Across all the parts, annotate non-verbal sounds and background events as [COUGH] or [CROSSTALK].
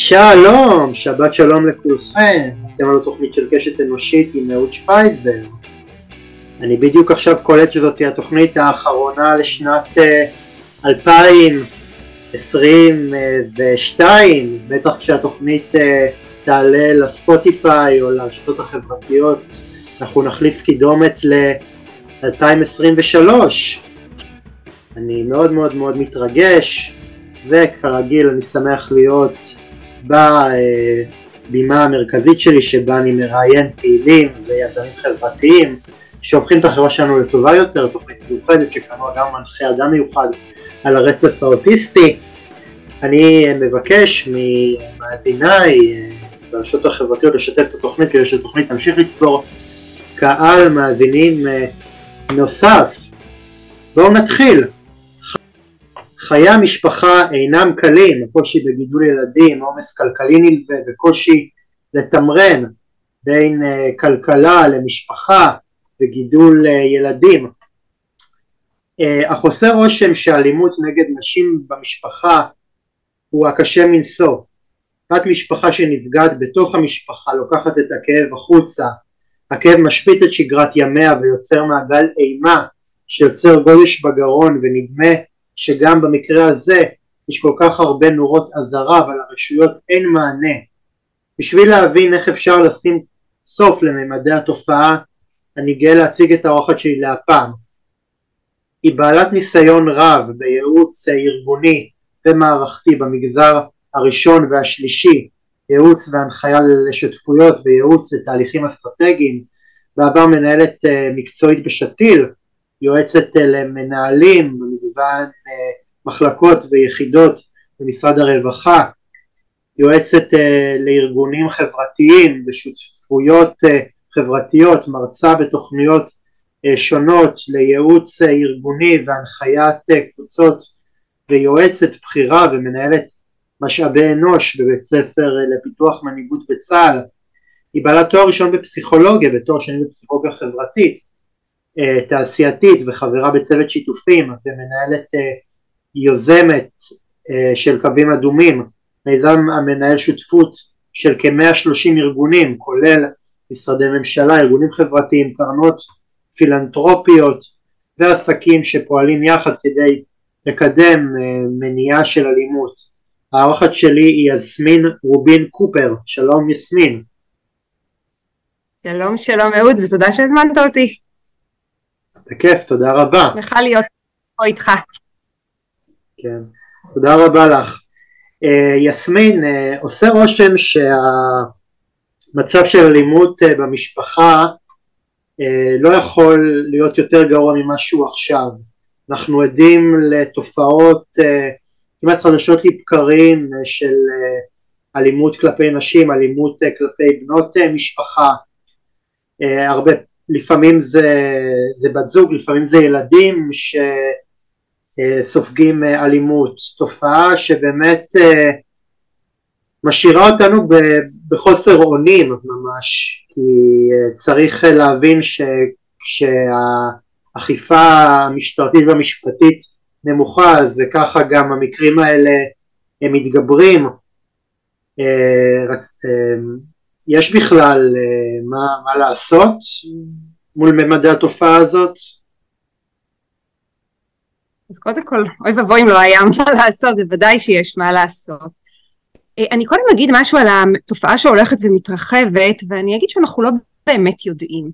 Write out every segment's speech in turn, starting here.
שלום, שבת שלום לכולכם, אתם על התוכנית של קשת אנושית עם אהוד שפייזר. אני בדיוק עכשיו קולט שזאת התוכנית האחרונה לשנת 2022, בטח כשהתוכנית אה, תעלה לספוטיפיי או לרשתות החברתיות, אנחנו נחליף קידומת ל-2023. אני מאוד מאוד מאוד מתרגש, וכרגיל אני שמח להיות בבימה המרכזית שלי שבה אני מראיין פעילים ויזמים חברתיים שהופכים את החברה שלנו לטובה יותר, תוכנית מיוחדת שכנוע גם מנחה אדם מיוחד על הרצף האוטיסטי. אני מבקש ממאזיניי ברשתות החברתיות לשתף את התוכנית כדי שהתוכנית תמשיך לצבור קהל מאזינים נוסף. בואו נתחיל. חיי המשפחה אינם קלים, קושי בגידול ילדים, עומס כלכלי נלווה וקושי לתמרן בין uh, כלכלה למשפחה וגידול uh, ילדים. אך עושה רושם שאלימות נגד נשים במשפחה הוא הקשה מנשוא. בת משפחה שנפגעת בתוך המשפחה לוקחת את הכאב החוצה, הכאב משפיץ את שגרת ימיה ויוצר מעגל אימה שיוצר גודש בגרון ונדמה שגם במקרה הזה יש כל כך הרבה נורות אזהרה אבל לרשויות אין מענה. בשביל להבין איך אפשר לשים סוף לממדי התופעה אני גאה להציג את האורחת שלי להפעם. היא בעלת ניסיון רב בייעוץ ארגוני ומערכתי במגזר הראשון והשלישי, ייעוץ והנחיה לשותפויות וייעוץ לתהליכים אסטרטגיים, בעבר מנהלת אה, מקצועית בשתיל, יועצת אה, למנהלים במגוון אה, מחלקות ויחידות במשרד הרווחה, יועצת אה, לארגונים חברתיים ושותפויות חברתיות, מרצה בתוכניות שונות לייעוץ ארגוני והנחיית קבוצות ויועצת בכירה ומנהלת משאבי אנוש בבית ספר לפיתוח מנהיגות בצה"ל, היא בעלת תואר ראשון בפסיכולוגיה ותואר שני בפסיכולוגיה חברתית. אה, תעשייתית וחברה בצוות שיתופים ומנהלת אה, יוזמת אה, של קווים אדומים, מיזם המנהל שותפות של כ-130 ארגונים כולל משרדי ממשלה, ארגונים חברתיים, קרנות פילנטרופיות ועסקים שפועלים יחד כדי לקדם מניעה של אלימות. האורחת שלי היא יסמין רובין קופר, שלום יסמין. שלום שלום אהוד ותודה שהזמנת אותי. בכיף, תודה רבה. שמחה להיות פה איתך. כן, תודה רבה לך. Uh, יסמין, uh, עושה רושם שהמצב של אלימות uh, במשפחה uh, לא יכול להיות יותר גרוע ממה שהוא עכשיו. אנחנו עדים לתופעות uh, כמעט חדשות לבקרים uh, של uh, אלימות כלפי נשים, אלימות uh, כלפי בנות uh, משפחה, uh, הרבה לפעמים זה, זה בת זוג, לפעמים זה ילדים שסופגים אה, אלימות, תופעה שבאמת אה, משאירה אותנו בחוסר אונים ממש, כי אה, צריך להבין שכשהאכיפה המשטרתית והמשפטית נמוכה אז ככה גם המקרים האלה הם מתגברים יש בכלל uh, מה, מה לעשות מול ממדי התופעה הזאת? אז קודם כל, אוי ואבוי אם לא היה מה [LAUGHS] לעשות, בוודאי שיש מה לעשות. אה, אני קודם אגיד משהו על התופעה שהולכת ומתרחבת, ואני אגיד שאנחנו לא באמת יודעים.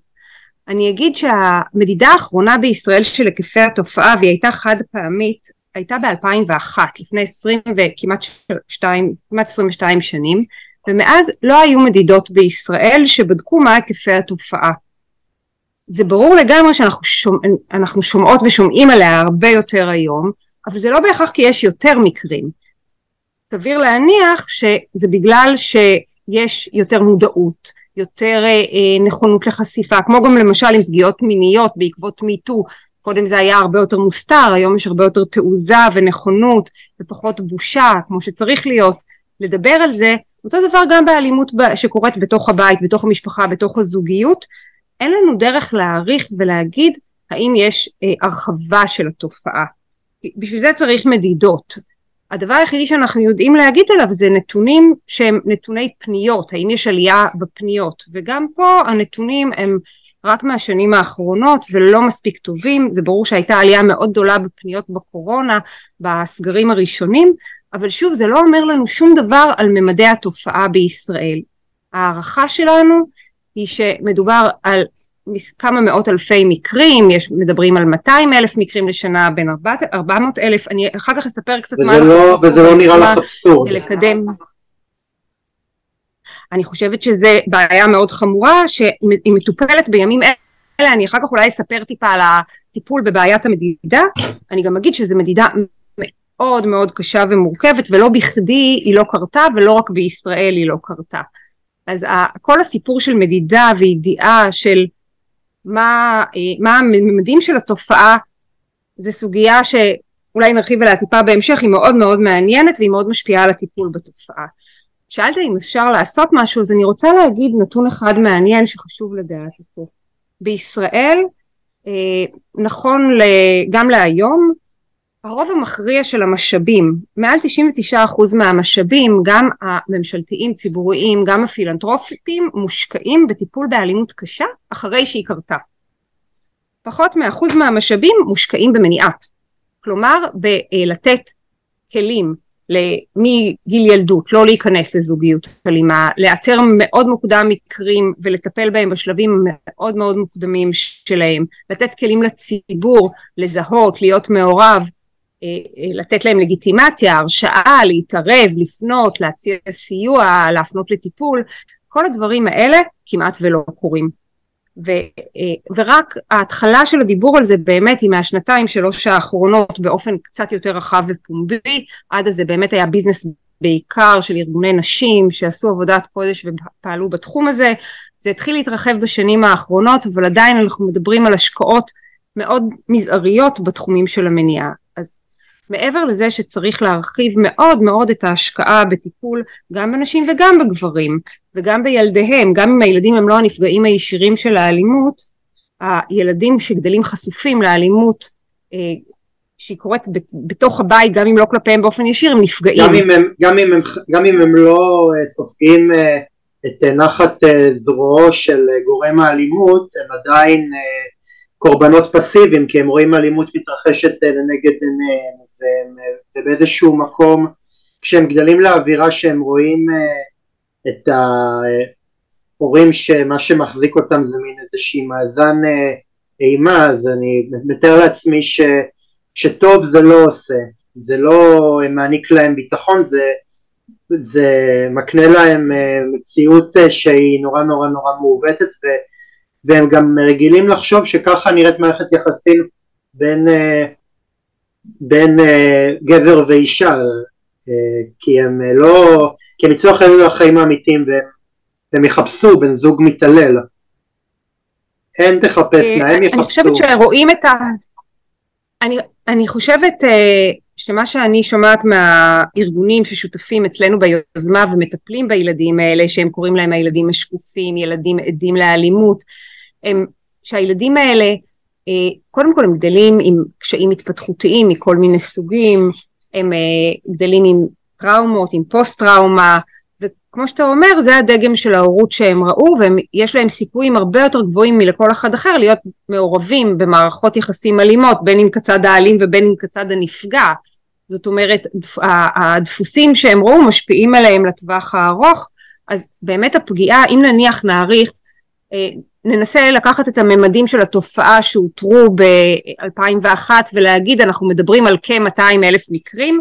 אני אגיד שהמדידה האחרונה בישראל של היקפי התופעה, והיא הייתה חד פעמית, הייתה ב-2001, לפני 20 וכמעט 2, כמעט 22 שנים, ומאז לא היו מדידות בישראל שבדקו מה היקפי התופעה. זה ברור לגמרי שאנחנו שומע, שומעות ושומעים עליה הרבה יותר היום, אבל זה לא בהכרח כי יש יותר מקרים. סביר להניח שזה בגלל שיש יותר מודעות, יותר אה, אה נכונות לחשיפה, כמו גם למשל עם פגיעות מיניות בעקבות מיטו, קודם זה היה הרבה יותר מוסתר, היום יש הרבה יותר תעוזה ונכונות ופחות בושה, כמו שצריך להיות, לדבר על זה, אותו דבר גם באלימות שקורית בתוך הבית, בתוך המשפחה, בתוך הזוגיות, אין לנו דרך להעריך ולהגיד האם יש אה, הרחבה של התופעה. בשביל זה צריך מדידות. הדבר היחידי שאנחנו יודעים להגיד עליו זה נתונים שהם נתוני פניות, האם יש עלייה בפניות, וגם פה הנתונים הם רק מהשנים האחרונות ולא מספיק טובים, זה ברור שהייתה עלייה מאוד גדולה בפניות בקורונה, בסגרים הראשונים, אבל שוב זה לא אומר לנו שום דבר על ממדי התופעה בישראל. ההערכה שלנו היא שמדובר על כמה מאות אלפי מקרים, יש מדברים על 200 אלף מקרים לשנה, בין 400 אלף, אני אחר כך אספר קצת מה... לא, וזה לא נראה לך אבסורד. לקדם. אני חושבת שזה בעיה מאוד חמורה שהיא מטופלת בימים אלה, אני אחר כך אולי אספר טיפה על הטיפול בבעיית המדידה, אני גם אגיד שזו מדידה מאוד מאוד קשה ומורכבת ולא בכדי היא לא קרתה ולא רק בישראל היא לא קרתה. אז כל הסיפור של מדידה וידיעה של מה, מה הממדים של התופעה זה סוגיה שאולי נרחיב עליה טיפה בהמשך, היא מאוד מאוד מעניינת והיא מאוד משפיעה על הטיפול בתופעה. שאלת אם אפשר לעשות משהו, אז אני רוצה להגיד נתון אחד מעניין שחשוב לדעת אותו. בישראל, אה, נכון גם להיום, הרוב המכריע של המשאבים, מעל 99% מהמשאבים, גם הממשלתיים, ציבוריים, גם הפילנטרופיים, מושקעים בטיפול באלימות קשה אחרי שהיא קרתה. פחות מאחוז מהמשאבים מושקעים במניעה. כלומר, בלתת כלים מגיל ילדות, לא להיכנס לזוגיות אלימה, לאתר מאוד מוקדם מקרים ולטפל בהם בשלבים מאוד מאוד מוקדמים שלהם, לתת כלים לציבור, לזהות, להיות מעורב, אה, אה, לתת להם לגיטימציה, הרשאה, להתערב, לפנות, להציע סיוע, להפנות לטיפול, כל הדברים האלה כמעט ולא קורים. ו, אה, ורק ההתחלה של הדיבור על זה באמת היא מהשנתיים שלוש האחרונות באופן קצת יותר רחב ופומבי, עד אז זה באמת היה ביזנס בעיקר של ארגוני נשים שעשו עבודת קודש ופעלו בתחום הזה, זה התחיל להתרחב בשנים האחרונות אבל עדיין אנחנו מדברים על השקעות מאוד מזעריות בתחומים של המניעה. אז מעבר לזה שצריך להרחיב מאוד מאוד את ההשקעה בטיפול גם בנשים וגם בגברים וגם בילדיהם, גם אם הילדים הם לא הנפגעים הישירים של האלימות, הילדים שגדלים חשופים לאלימות אה, שהיא קורית בתוך הבית גם אם לא כלפיהם באופן ישיר הם נפגעים. גם אם הם, גם אם הם, גם אם הם לא אה, סופגים אה, את נחת זרועו של גורם האלימות הם עדיין קורבנות פסיביים כי הם רואים אלימות מתרחשת לנגד עיניהם ובאיזשהו מקום כשהם גדלים לאווירה שהם רואים אה, את ההורים שמה שמחזיק אותם זה מין איזושהי מאזן אה, אימה אז אני מתאר לעצמי ש, שטוב זה לא עושה. זה לא מעניק להם ביטחון זה, זה מקנה להם אה, מציאות שהיא נורא נורא נורא מעוותת ו, והם גם רגילים לחשוב שככה נראית מערכת יחסים בין בין uh, גבר ואישה uh, כי הם uh, לא, כי הם יצאו אחרי החיים האמיתיים והם יחפשו בן זוג מתעלל הן תחפשנה, הם יחפשו. אני חושבת שרואים את ה... אני, אני חושבת uh, שמה שאני שומעת מהארגונים ששותפים אצלנו ביוזמה ומטפלים בילדים האלה שהם קוראים להם הילדים השקופים, ילדים עדים לאלימות, הם, שהילדים האלה קודם כל הם גדלים עם קשיים התפתחותיים מכל מיני סוגים, הם אה, גדלים עם טראומות, עם פוסט טראומה, וכמו שאתה אומר זה הדגם של ההורות שהם ראו ויש להם סיכויים הרבה יותר גבוהים מלכל אחד אחר להיות מעורבים במערכות יחסים אלימות בין אם כצד האלים ובין אם כצד הנפגע. זאת אומרת הדפוסים שהם ראו משפיעים עליהם לטווח הארוך. אז באמת הפגיעה אם נניח נעריך אה, ננסה לקחת את הממדים של התופעה שאותרו ב-2001 ולהגיד אנחנו מדברים על כ-200 אלף מקרים,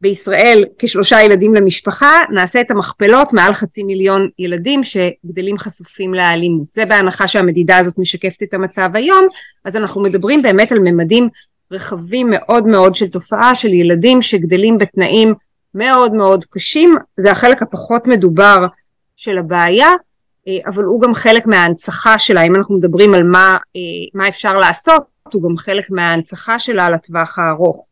בישראל כשלושה ילדים למשפחה, נעשה את המכפלות מעל חצי מיליון ילדים שגדלים חשופים לאלימות. זה בהנחה שהמדידה הזאת משקפת את המצב היום, אז אנחנו מדברים באמת על ממדים רחבים מאוד מאוד של תופעה של ילדים שגדלים בתנאים מאוד מאוד קשים, זה החלק הפחות מדובר של הבעיה, אבל הוא גם חלק מההנצחה שלה, אם אנחנו מדברים על מה, אה, מה אפשר לעשות, הוא גם חלק מההנצחה שלה לטווח הארוך.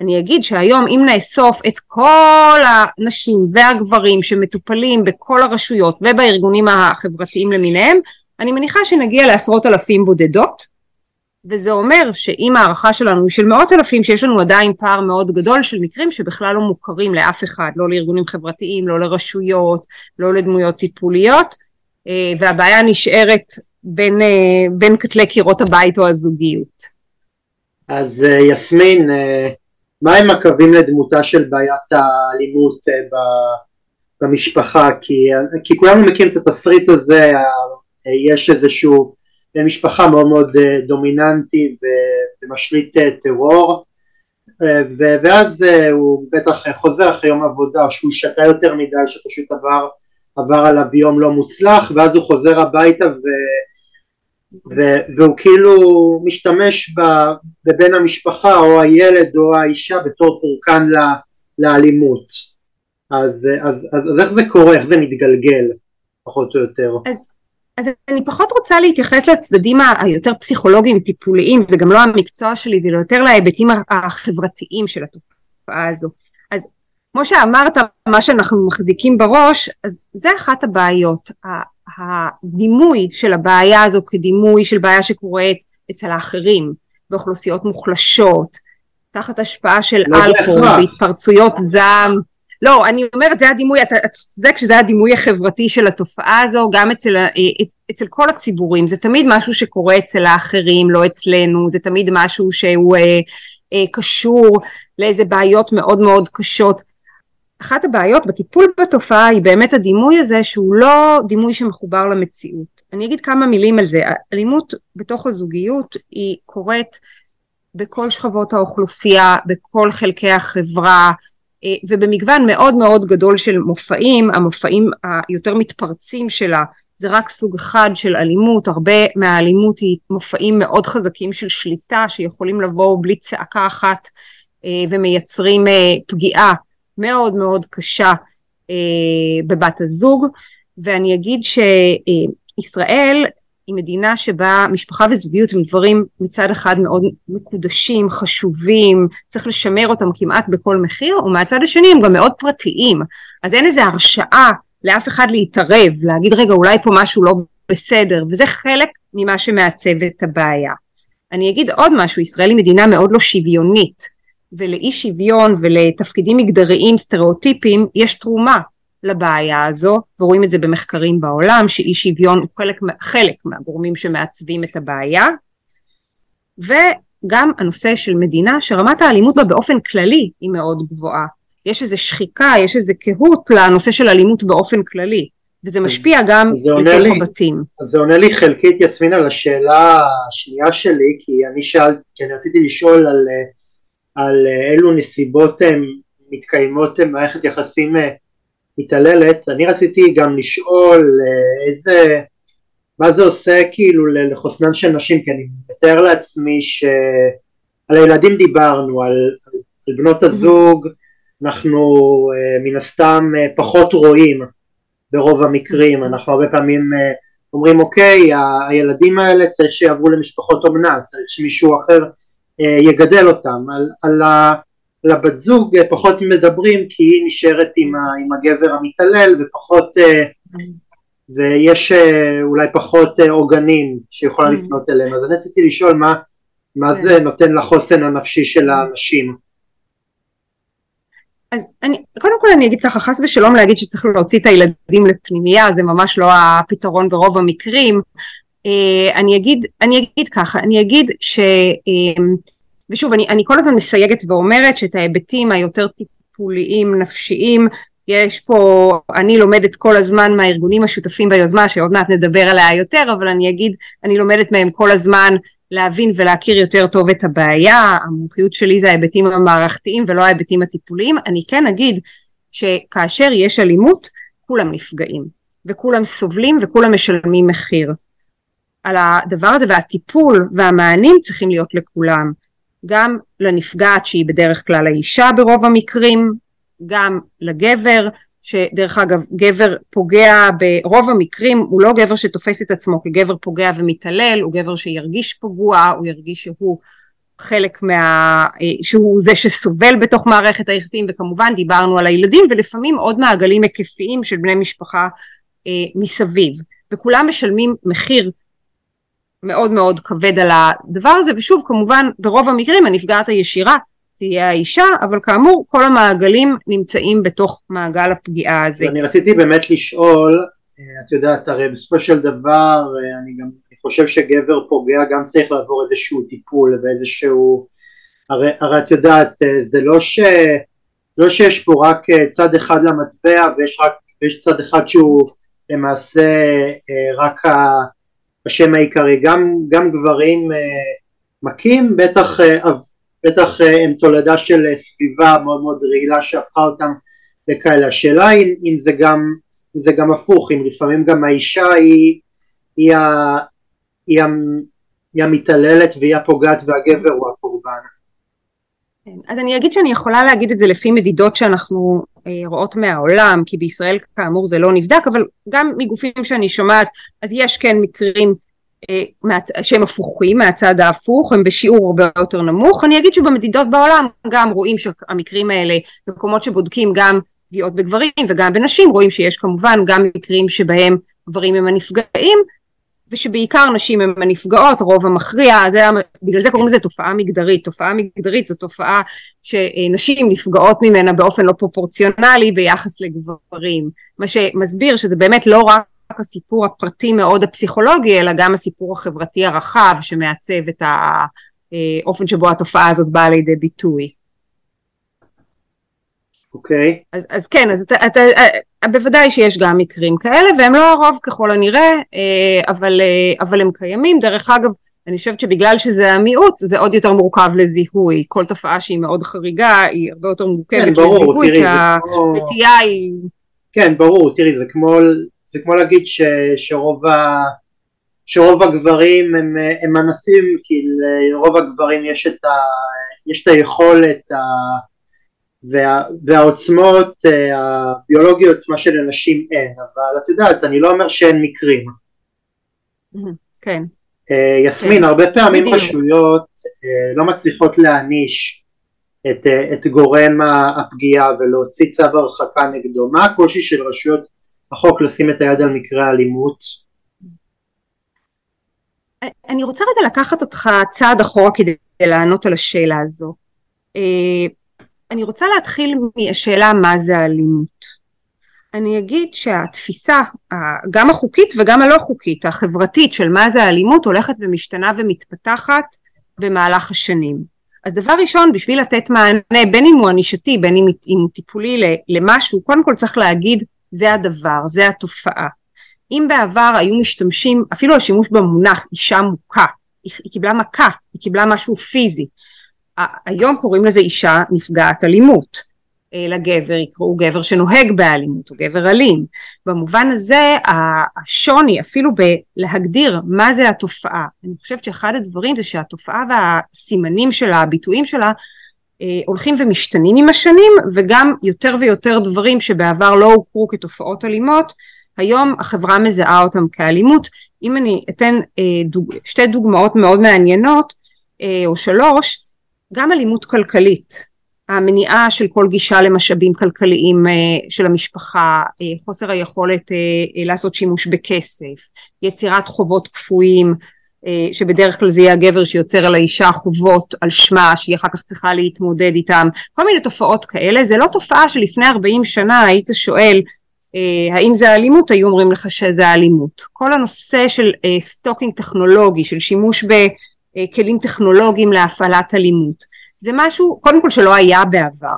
אני אגיד שהיום אם נאסוף את כל הנשים והגברים שמטופלים בכל הרשויות ובארגונים החברתיים למיניהם, אני מניחה שנגיע לעשרות אלפים בודדות, וזה אומר שאם הערכה שלנו היא של מאות אלפים שיש לנו עדיין פער מאוד גדול של מקרים שבכלל לא מוכרים לאף אחד, לא לארגונים חברתיים, לא לרשויות, לא לדמויות טיפוליות, אה, והבעיה נשארת בין, אה, בין כתלי קירות הבית או הזוגיות. אז אה, יסמין, מה הם הקווים לדמותה של בעיית האלימות במשפחה? כי, כי כולנו מכירים את התסריט הזה, יש איזשהו משפחה מאוד מאוד דומיננטי ומשליט טרור ואז הוא בטח חוזר אחרי יום עבודה שהוא שתה יותר מדי שפשוט עבר עבר עליו יום לא מוצלח ואז הוא חוזר הביתה ו, ו, והוא כאילו משתמש ב, בבן המשפחה או הילד או האישה בתור פורקן ל, לאלימות. אז, אז, אז, אז איך זה קורה, איך זה מתגלגל? פחות או יותר? אז, אז אני פחות רוצה להתייחס לצדדים היותר פסיכולוגיים טיפוליים זה גם לא המקצוע שלי ולא יותר להיבטים החברתיים של התופעה הזו. אז כמו שאמרת, מה שאנחנו מחזיקים בראש, אז זה אחת הבעיות. הדימוי של הבעיה הזו כדימוי של בעיה שקורית אצל האחרים, באוכלוסיות מוחלשות, תחת השפעה של לא אלכוהול והתפרצויות זעם. לא, אני אומרת, זה הדימוי, אתה צודק שזה הדימוי החברתי של התופעה הזו, גם אצל, אה, אצל כל הציבורים. זה תמיד משהו שקורה אצל האחרים, לא אצלנו, זה תמיד משהו שהוא אה, אה, קשור לאיזה בעיות מאוד מאוד קשות. אחת הבעיות בטיפול בתופעה היא באמת הדימוי הזה שהוא לא דימוי שמחובר למציאות. אני אגיד כמה מילים על זה. אלימות בתוך הזוגיות היא קורית בכל שכבות האוכלוסייה, בכל חלקי החברה אה, ובמגוון מאוד מאוד גדול של מופעים, המופעים היותר מתפרצים שלה זה רק סוג אחד של אלימות, הרבה מהאלימות היא מופעים מאוד חזקים של שליטה שיכולים לבוא בלי צעקה אחת אה, ומייצרים אה, פגיעה מאוד מאוד קשה אה, בבת הזוג ואני אגיד שישראל היא מדינה שבה משפחה וזוגיות הם דברים מצד אחד מאוד מקודשים, חשובים, צריך לשמר אותם כמעט בכל מחיר, ומהצד השני הם גם מאוד פרטיים, אז אין איזה הרשאה לאף אחד להתערב, להגיד רגע אולי פה משהו לא בסדר, וזה חלק ממה שמעצב את הבעיה. אני אגיד עוד משהו, ישראל היא מדינה מאוד לא שוויונית, ולאי שוויון ולתפקידים מגדריים סטריאוטיפיים יש תרומה לבעיה הזו ורואים את זה במחקרים בעולם שאי שוויון הוא חלק, חלק מהגורמים שמעצבים את הבעיה. וגם הנושא של מדינה שרמת האלימות בה באופן כללי היא מאוד גבוהה. יש איזו שחיקה, יש איזו קהות לנושא של אלימות באופן כללי וזה משפיע גם לתוך הבתים. אז זה עונה לי חלקית יסמין על השאלה השנייה שלי כי אני שאלתי, כי אני רציתי לשאול על על אה, אילו נסיבות מתקיימות מערכת יחסים אה, מתעללת, אני רציתי גם לשאול אה, איזה, מה זה עושה כאילו לחוסנן של נשים, כי אני מתאר לעצמי שעל הילדים דיברנו, על, על בנות הזוג. אנחנו מן הסתם פחות רואים ברוב המקרים, אנחנו הרבה פעמים אומרים אוקיי, הילדים האלה צריך שיעברו למשפחות אומנה, צריך שמישהו אחר אה, יגדל אותם, על, על, ה, על הבת זוג אה, פחות מדברים כי היא נשארת עם, ה, עם הגבר המתעלל ופחות אה, ויש אולי פחות עוגנים שיכולה mm. לפנות אליהם אז אני רציתי לשאול מה, מה זה כן. נותן לחוסן הנפשי של האנשים אז אני, קודם כל אני אגיד ככה, חס ושלום להגיד שצריך להוציא את הילדים לפנימייה, זה ממש לא הפתרון ברוב המקרים, אה, אני אגיד, אני אגיד ככה, אני אגיד ש... אה, ושוב, אני, אני כל הזמן מסייגת ואומרת שאת ההיבטים היותר טיפוליים נפשיים יש פה, אני לומדת כל הזמן מהארגונים השותפים ביוזמה שעוד מעט נדבר עליה יותר, אבל אני אגיד, אני לומדת מהם כל הזמן להבין ולהכיר יותר טוב את הבעיה, המומחיות שלי זה ההיבטים המערכתיים ולא ההיבטים הטיפוליים, אני כן אגיד שכאשר יש אלימות כולם נפגעים וכולם סובלים וכולם משלמים מחיר. על הדבר הזה והטיפול והמענים צריכים להיות לכולם. גם לנפגעת שהיא בדרך כלל האישה ברוב המקרים גם לגבר שדרך אגב גבר פוגע ברוב המקרים הוא לא גבר שתופס את עצמו כגבר פוגע ומתעלל הוא גבר שירגיש פגוע הוא ירגיש שהוא חלק מה... שהוא זה שסובל בתוך מערכת היחסים וכמובן דיברנו על הילדים ולפעמים עוד מעגלים היקפיים של בני משפחה אה, מסביב. וכולם משלמים מחיר מאוד מאוד כבד על הדבר הזה, ושוב כמובן ברוב המקרים הנפגעת הישירה תהיה האישה, אבל כאמור כל המעגלים נמצאים בתוך מעגל הפגיעה הזה. אני רציתי באמת לשאול, את יודעת הרי בסופו של דבר אני גם אני חושב שגבר פוגע גם צריך לעבור איזשהו טיפול ואיזשהו, הרי, הרי את יודעת זה לא, ש, זה לא שיש פה רק צד אחד למטבע ויש רק, ויש צד אחד שהוא למעשה רק השם העיקרי, גם, גם גברים מכים, בטח בטח אה, הם תולדה של אה, סביבה מאוד מאוד רעילה שהפכה אותם לכאלה. השאלה היא אם זה גם, אם זה גם הפוך, אם לפעמים גם האישה היא, היא, ה, היא, ה, היא המתעללת והיא הפוגעת והגבר הוא הקורבן. כן, אז אני אגיד שאני יכולה להגיד את זה לפי מדידות שאנחנו אה, רואות מהעולם, כי בישראל כאמור זה לא נבדק, אבל גם מגופים שאני שומעת, אז יש כן מקרים שהם הפוכים מהצד ההפוך הם בשיעור הרבה יותר נמוך. אני אגיד שבמדידות בעולם גם רואים שהמקרים האלה מקומות שבודקים גם פגיעות בגברים וגם בנשים רואים שיש כמובן גם מקרים שבהם גברים הם הנפגעים ושבעיקר נשים הם הנפגעות הרוב המכריע זה, בגלל זה קוראים לזה תופעה מגדרית תופעה מגדרית זו תופעה שנשים נפגעות ממנה באופן לא פרופורציונלי ביחס לגברים מה שמסביר שזה באמת לא רק הסיפור הפרטי מאוד הפסיכולוגי, אלא גם הסיפור החברתי הרחב שמעצב את האופן שבו התופעה הזאת באה לידי ביטוי. אוקיי. Okay. אז, אז כן, אז אתה, אתה, אה, בוודאי שיש גם מקרים כאלה, והם לא הרוב ככל הנראה, אה, אבל, אה, אבל הם קיימים. דרך אגב, אני חושבת שבגלל שזה המיעוט, זה עוד יותר מורכב לזיהוי. כל תופעה שהיא מאוד חריגה, היא הרבה יותר מורכבת כן, ברור, לזיהוי, תראי, כי הנטייה כמו... היא... כן, ברור, תראי, זה כמו זה כמו להגיד ש, שרוב, ה, שרוב הגברים הם, הם אנסים כי לרוב הגברים יש את, ה, יש את היכולת ה, וה, והעוצמות הביולוגיות מה שלנשים אין אבל את יודעת אני לא אומר שאין מקרים כן אה, יסמין כן. הרבה פעמים רשויות אה, לא מצליחות להעניש את, את גורם הפגיעה ולהוציא צו הרחקה נגדו מה הקושי של רשויות החוק לשים את היד על מקרה האלימות? אני רוצה רגע לקחת אותך צעד אחורה כדי לענות על השאלה הזו. אני רוצה להתחיל מהשאלה מה זה אלימות. אני אגיד שהתפיסה גם החוקית וגם הלא חוקית החברתית של מה זה אלימות הולכת ומשתנה ומתפתחת במהלך השנים. אז דבר ראשון בשביל לתת מענה בין אם הוא ענישתי בין אם הוא טיפולי למשהו קודם כל צריך להגיד זה הדבר, זה התופעה. אם בעבר היו משתמשים, אפילו השימוש במונח אישה מוכה, היא קיבלה מכה, היא קיבלה משהו פיזי. היום קוראים לזה אישה נפגעת אלימות. לגבר יקראו גבר שנוהג באלימות או גבר אלים. במובן הזה השוני אפילו בלהגדיר מה זה התופעה. אני חושבת שאחד הדברים זה שהתופעה והסימנים שלה, הביטויים שלה, אה, הולכים ומשתנים עם השנים וגם יותר ויותר דברים שבעבר לא הוכרו כתופעות אלימות היום החברה מזהה אותם כאלימות אם אני אתן אה, שתי דוגמאות מאוד מעניינות אה, או שלוש גם אלימות כלכלית המניעה של כל גישה למשאבים כלכליים של המשפחה, חוסר היכולת לעשות שימוש בכסף, יצירת חובות כפויים אה, שבדרך כלל זה יהיה הגבר שיוצר על האישה חובות על שמה שהיא אחר כך צריכה להתמודד איתם כל מיני תופעות כאלה. זה לא תופעה שלפני 40 שנה היית שואל אה, האם זה אלימות היו אומרים לך שזה אלימות כל הנושא של אה, stalking טכנולוגי של שימוש בכלים טכנולוגיים להפעלת אלימות זה משהו קודם כל שלא היה בעבר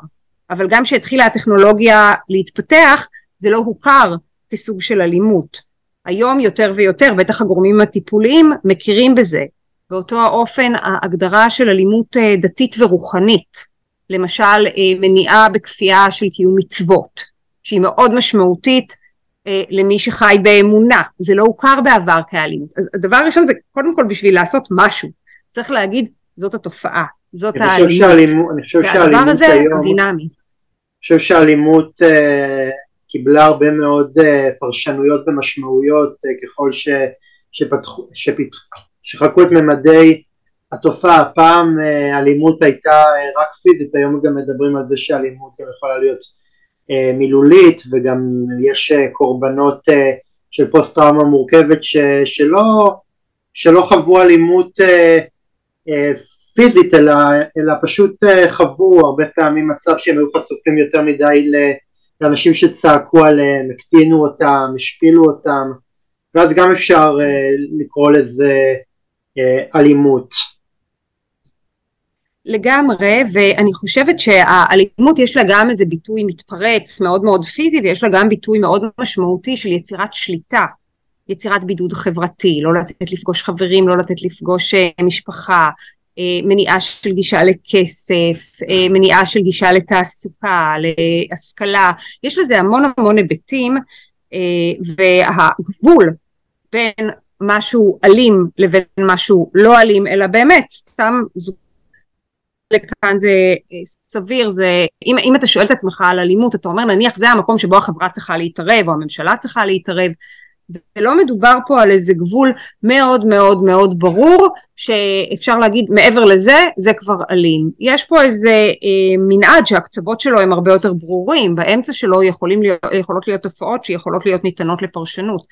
אבל גם כשהתחילה הטכנולוגיה להתפתח זה לא הוכר כסוג של אלימות היום יותר ויותר, בטח הגורמים הטיפוליים, מכירים בזה. באותו האופן ההגדרה של אלימות אה, דתית ורוחנית, למשל אה, מניעה בכפייה של קיום מצוות, שהיא מאוד משמעותית אה, למי שחי באמונה, זה לא הוכר בעבר כאלימות. אז הדבר הראשון זה קודם כל בשביל לעשות משהו, צריך להגיד זאת התופעה, זאת האלימות, והדבר הזה דינמי. אני חושב שהאלימות קיבלה הרבה מאוד אה, פרשנויות ומשמעויות אה, ככל ש, שפתחו, שפתח, שחקו את ממדי התופעה, פעם אה, אלימות הייתה רק פיזית, היום גם מדברים על זה שאלימות גם יכולה להיות מילולית וגם יש קורבנות של פוסט טראומה מורכבת ש, שלא, שלא חוו אלימות אה, אה, פיזית אלא, אלא פשוט אה, חוו הרבה פעמים מצב שהם היו חשופים יותר מדי לאנשים שצעקו עליהם, הקטינו אותם, השפילו אותם ואז גם אפשר אה, לקרוא לזה אה, אלימות. לגמרי, ואני חושבת שהאלימות יש לה גם איזה ביטוי מתפרץ מאוד מאוד פיזי ויש לה גם ביטוי מאוד משמעותי של יצירת שליטה, יצירת בידוד חברתי, לא לתת לפגוש חברים, לא לתת לפגוש אה, משפחה, מניעה של גישה לכסף, מניעה של גישה לתעסוקה, להשכלה, יש לזה המון המון היבטים והגבול בין משהו אלים לבין משהו לא אלים, אלא באמת סתם זו... לכאן זה אה, סביר, זה, אם, אם אתה שואל את עצמך על אלימות, אתה אומר נניח זה המקום שבו החברה צריכה להתערב או הממשלה צריכה להתערב, זה לא מדובר פה על איזה גבול מאוד מאוד מאוד ברור שאפשר להגיד מעבר לזה זה כבר אלים. יש פה איזה אה, מנעד שהקצוות שלו הם הרבה יותר ברורים, באמצע שלו להיות, יכולות להיות תופעות שיכולות להיות ניתנות לפרשנות.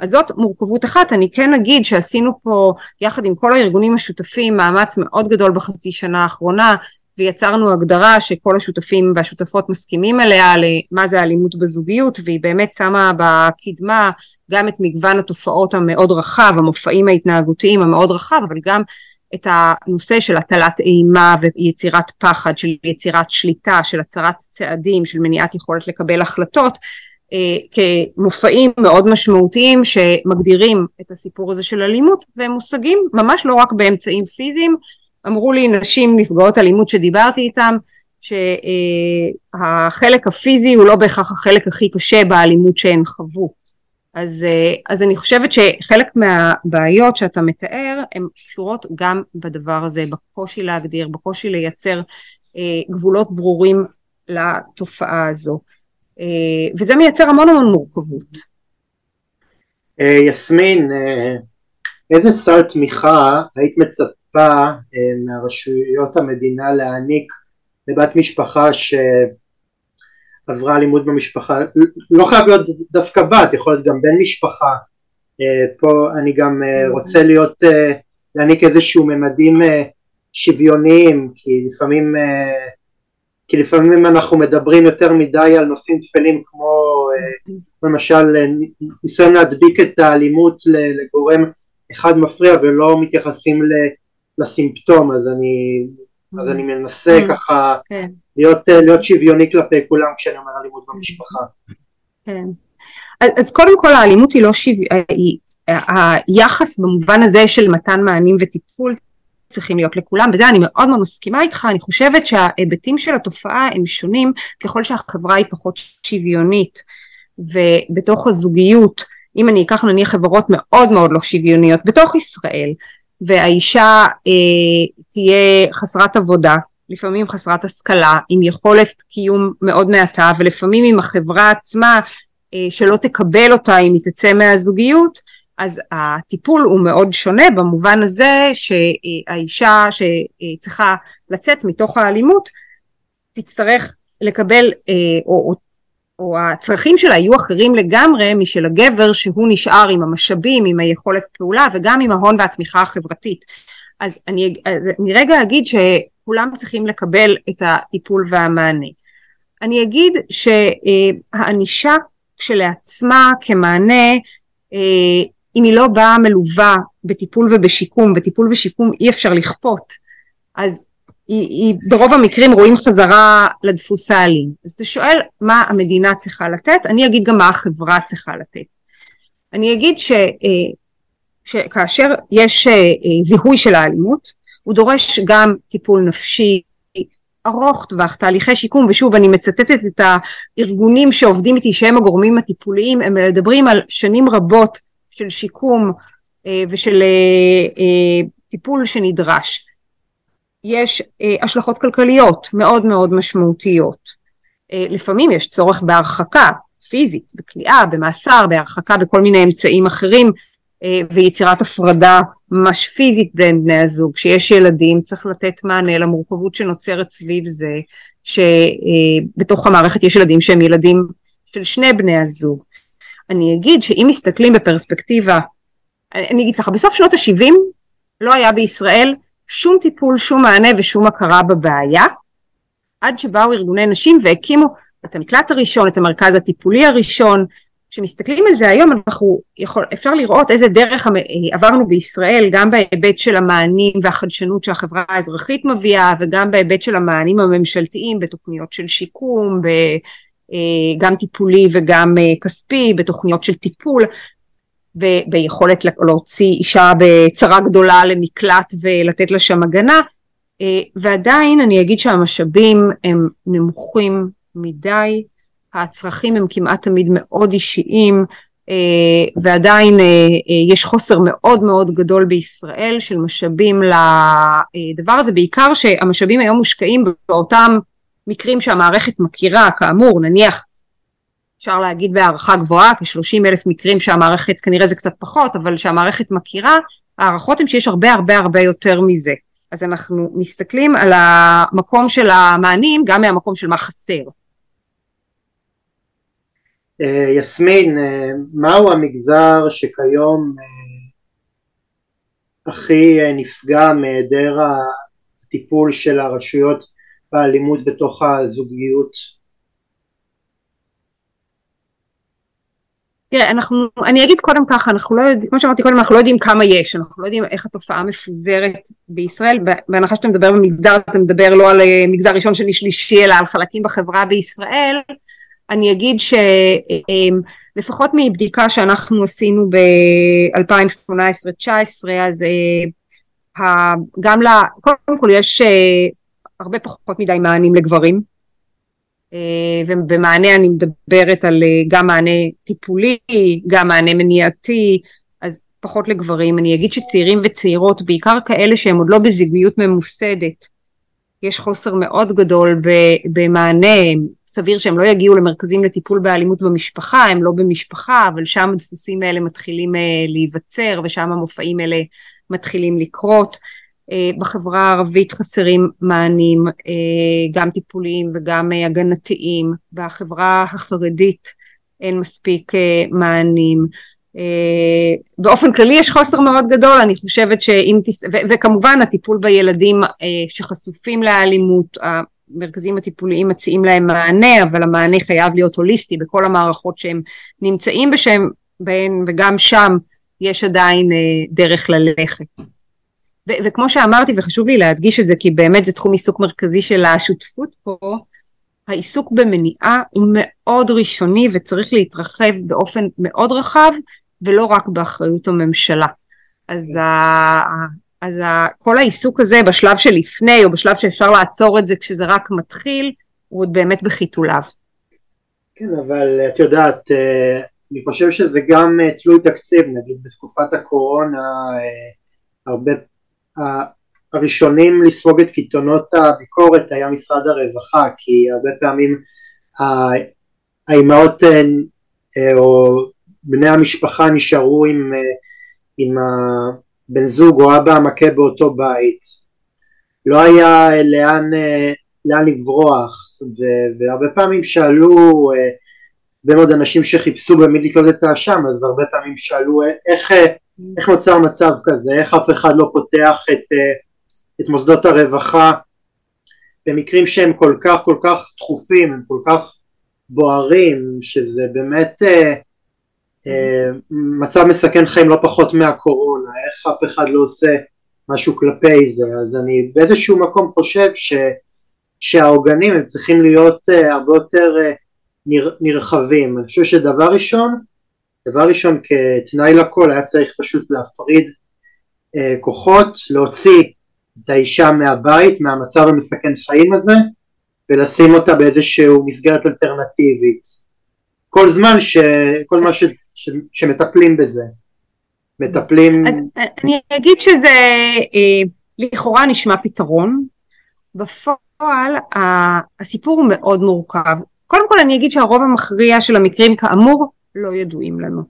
אז זאת מורכבות אחת, אני כן אגיד שעשינו פה יחד עם כל הארגונים השותפים מאמץ מאוד גדול בחצי שנה האחרונה ויצרנו הגדרה שכל השותפים והשותפות מסכימים עליה למה זה אלימות בזוגיות והיא באמת שמה בקדמה גם את מגוון התופעות המאוד רחב, המופעים ההתנהגותיים המאוד רחב, אבל גם את הנושא של הטלת אימה ויצירת פחד, של יצירת שליטה, של הצרת צעדים, של מניעת יכולת לקבל החלטות, אה, כמופעים מאוד משמעותיים שמגדירים את הסיפור הזה של אלימות והם מושגים ממש לא רק באמצעים פיזיים אמרו לי נשים נפגעות אלימות שדיברתי איתם שהחלק הפיזי הוא לא בהכרח החלק הכי קשה באלימות שהן חוו אז, אה, אז אני חושבת שחלק מהבעיות שאתה מתאר הן קשורות גם בדבר הזה בקושי להגדיר בקושי לייצר אה, גבולות ברורים לתופעה הזו אה, וזה מייצר המון המון מורכבות. אה, יסמין, אה, איזה סל תמיכה היית מצפה מהרשויות המדינה להעניק לבת משפחה שעברה אלימות במשפחה, לא חייב להיות דווקא בת, יכול להיות גם בן משפחה, פה אני גם רוצה להיות, להעניק איזשהו ממדים שוויוניים, כי לפעמים כי לפעמים אנחנו מדברים יותר מדי על נושאים טפלים כמו אה, למשל אה, ניסיון להדביק את האלימות לגורם אחד מפריע ולא מתייחסים לסימפטום אז אני, אז אני מנסה mm. ככה כן. להיות, אה, להיות שוויוני כלפי כולם כשאני אומר אלימות במשפחה. כן. אז, אז קודם כל האלימות היא לא שוויונית, היחס במובן הזה של מתן מענים וטיפול צריכים להיות לכולם, וזה אני מאוד מאוד מסכימה איתך, אני חושבת שההיבטים של התופעה הם שונים ככל שהחברה היא פחות שוויונית, ובתוך הזוגיות, אם אני אקח נניח חברות מאוד מאוד לא שוויוניות בתוך ישראל, והאישה אה, תהיה חסרת עבודה, לפעמים חסרת השכלה, עם יכולת קיום מאוד מעטה, ולפעמים עם החברה עצמה אה, שלא תקבל אותה אם היא תצא מהזוגיות, אז הטיפול הוא מאוד שונה במובן הזה שהאישה שצריכה לצאת מתוך האלימות תצטרך לקבל אה, או, או, או הצרכים שלה יהיו אחרים לגמרי משל הגבר שהוא נשאר עם המשאבים, עם היכולת פעולה וגם עם ההון והתמיכה החברתית. אז אני, אני רגע אגיד שכולם צריכים לקבל את הטיפול והמענה. אני אגיד שהענישה כשלעצמה כמענה אה, אם היא לא באה מלווה בטיפול ובשיקום, וטיפול ושיקום אי אפשר לכפות, אז היא, היא ברוב המקרים רואים חזרה לדפוס האלים. אז אתה שואל מה המדינה צריכה לתת, אני אגיד גם מה החברה צריכה לתת. אני אגיד ש, אה, שכאשר יש אה, זיהוי של האלימות, הוא דורש גם טיפול נפשי, ארוך טווח, תהליכי שיקום, ושוב אני מצטטת את הארגונים שעובדים איתי שהם הגורמים הטיפוליים, הם מדברים על שנים רבות של שיקום אה, ושל אה, אה, טיפול שנדרש. יש השלכות כלכליות מאוד מאוד משמעותיות. לפעמים יש צורך בהרחקה פיזית, בכליאה, במאסר, בהרחקה בכל מיני אמצעים אחרים ויצירת הפרדה ממש פיזית בין בני הזוג. כשיש ילדים צריך לתת מענה למורכבות שנוצרת סביב זה שבתוך המערכת יש ילדים שהם ילדים של שני בני הזוג. אני אגיד שאם מסתכלים בפרספקטיבה אני אגיד ככה, בסוף שנות ה-70 לא היה בישראל שום טיפול, שום מענה ושום הכרה בבעיה, עד שבאו ארגוני נשים והקימו את המקלט הראשון, את המרכז הטיפולי הראשון, כשמסתכלים על זה היום אנחנו יכול, אפשר לראות איזה דרך עברנו בישראל גם בהיבט של המענים והחדשנות שהחברה האזרחית מביאה וגם בהיבט של המענים הממשלתיים בתוכניות של שיקום, גם טיפולי וגם כספי, בתוכניות של טיפול וביכולת להוציא אישה בצרה גדולה למקלט ולתת לה שם הגנה. ועדיין אני אגיד שהמשאבים הם נמוכים מדי הצרכים הם כמעט תמיד מאוד אישיים אה, ועדיין אה, אה, יש חוסר מאוד מאוד גדול בישראל של משאבים לדבר הזה, בעיקר שהמשאבים היום מושקעים באותם מקרים שהמערכת מכירה, כאמור נניח אפשר להגיד בהערכה גבוהה, כ-30 אלף מקרים שהמערכת, כנראה זה קצת פחות, אבל שהמערכת מכירה, הערכות הן שיש הרבה הרבה הרבה יותר מזה. אז אנחנו מסתכלים על המקום של המענים גם מהמקום של מה חסר. אה, יסמין, אה, מהו המגזר שכיום אה, הכי נפגע מהיעדר הטיפול של הרשויות באלימות בתוך הזוגיות? תראה, אנחנו, אני אגיד קודם ככה, אנחנו לא יודעים, כמו שאמרתי קודם, אנחנו לא יודעים כמה יש, אנחנו לא יודעים איך התופעה מפוזרת בישראל, בהנחה שאתה מדבר במגזר, אתה מדבר לא על מגזר ראשון, שני, שלישי, אלא על חלקים בחברה בישראל, אני אגיד שלפחות מבדיקה שאנחנו עשינו ב-2018-2019 אז אה, גם ל... קודם כל יש אה, הרבה פחות מדי מענים לגברים. אה, ובמענה אני מדברת על גם מענה טיפולי, גם מענה מניעתי, אז פחות לגברים. אני אגיד שצעירים וצעירות, בעיקר כאלה שהם עוד לא בזוגיות ממוסדת, יש חוסר מאוד גדול במענה, סביר שהם לא יגיעו למרכזים לטיפול באלימות במשפחה, הם לא במשפחה, אבל שם הדפוסים האלה מתחילים אה, להיווצר ושם המופעים האלה מתחילים לקרות. אה, בחברה הערבית חסרים מענים, אה, גם טיפוליים וגם הגנתיים, בחברה החרדית אין מספיק מענים. באופן כללי יש חוסר מאוד גדול, אני חושבת שאם, תס... ו- וכמובן הטיפול בילדים שחשופים לאלימות, המרכזים הטיפוליים מציעים להם מענה, אבל המענה חייב להיות הוליסטי בכל המערכות שהם נמצאים בשם, בהן, וגם שם יש עדיין אה, דרך ללכת. ו- וכמו שאמרתי, וחשוב לי להדגיש את זה, כי באמת זה תחום עיסוק מרכזי של השותפות פה, העיסוק במניעה הוא מאוד ראשוני וצריך להתרחב באופן מאוד רחב, ולא רק באחריות הממשלה. אז אז כל העיסוק הזה בשלב שלפני או בשלב שאפשר לעצור את זה כשזה רק מתחיל הוא עוד באמת בחיתוליו. כן אבל את יודעת אה, אני חושב שזה גם אה, תלוי תקציב נגיד בתקופת הקורונה אה, הרבה הראשונים לספוג את קיתונות הביקורת היה משרד הרווחה כי הרבה פעמים האימהות או בני המשפחה נשארו עם, עם בן זוג או אבא המכה באותו בית, לא היה לאן, אה, לאן לברוח והרבה פעמים שאלו אה, הרבה מאוד אנשים שחיפשו במי לקלוט את האשם אז הרבה פעמים שאלו אה, איך, איך נוצר מצב כזה, איך אף אחד לא פותח את, את מוסדות הרווחה? במקרים שהם כל כך כל כך דחופים, הם כל כך בוערים, שזה באמת אה, מצב מסכן חיים לא פחות מהקורונה, איך אף אחד לא עושה משהו כלפי זה, אז אני באיזשהו מקום חושב ש, שהעוגנים הם צריכים להיות uh, הרבה יותר uh, נר, נרחבים, אני חושב שדבר ראשון, דבר ראשון כתנאי לכל היה צריך פשוט להפריד uh, כוחות, להוציא את האישה מהבית, מהמצב המסכן חיים הזה, ולשים אותה באיזשהו מסגרת אלטרנטיבית. כל זמן ש... כל מה ש... ש, שמטפלים בזה. מטפלים... אז אני אגיד שזה אה, לכאורה נשמע פתרון, בפועל הסיפור הוא מאוד מורכב. קודם כל אני אגיד שהרוב המכריע של המקרים כאמור לא ידועים לנו.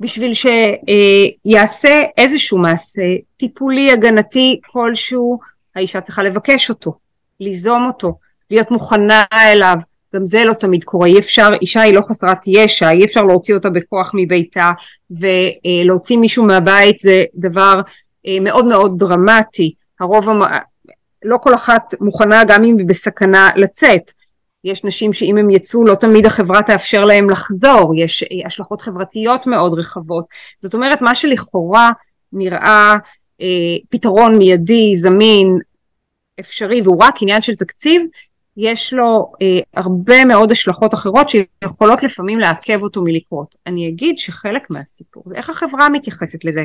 בשביל שיעשה איזשהו מעשה טיפולי הגנתי כלשהו, האישה צריכה לבקש אותו, ליזום אותו, להיות מוכנה אליו, גם זה לא תמיד קורה, אי אפשר, אישה היא לא חסרת ישע, אי אפשר להוציא אותה בכוח מביתה ולהוציא מישהו מהבית זה דבר אה, מאוד מאוד דרמטי, הרוב, לא כל אחת מוכנה גם אם היא בסכנה לצאת, יש נשים שאם הם יצאו לא תמיד החברה תאפשר להם לחזור, יש אה, השלכות חברתיות מאוד רחבות, זאת אומרת מה שלכאורה נראה אה, פתרון מיידי, זמין, אפשרי והוא רק עניין של תקציב, יש לו אה, הרבה מאוד השלכות אחרות שיכולות לפעמים לעכב אותו מלקרות. אני אגיד שחלק מהסיפור זה איך החברה מתייחסת לזה,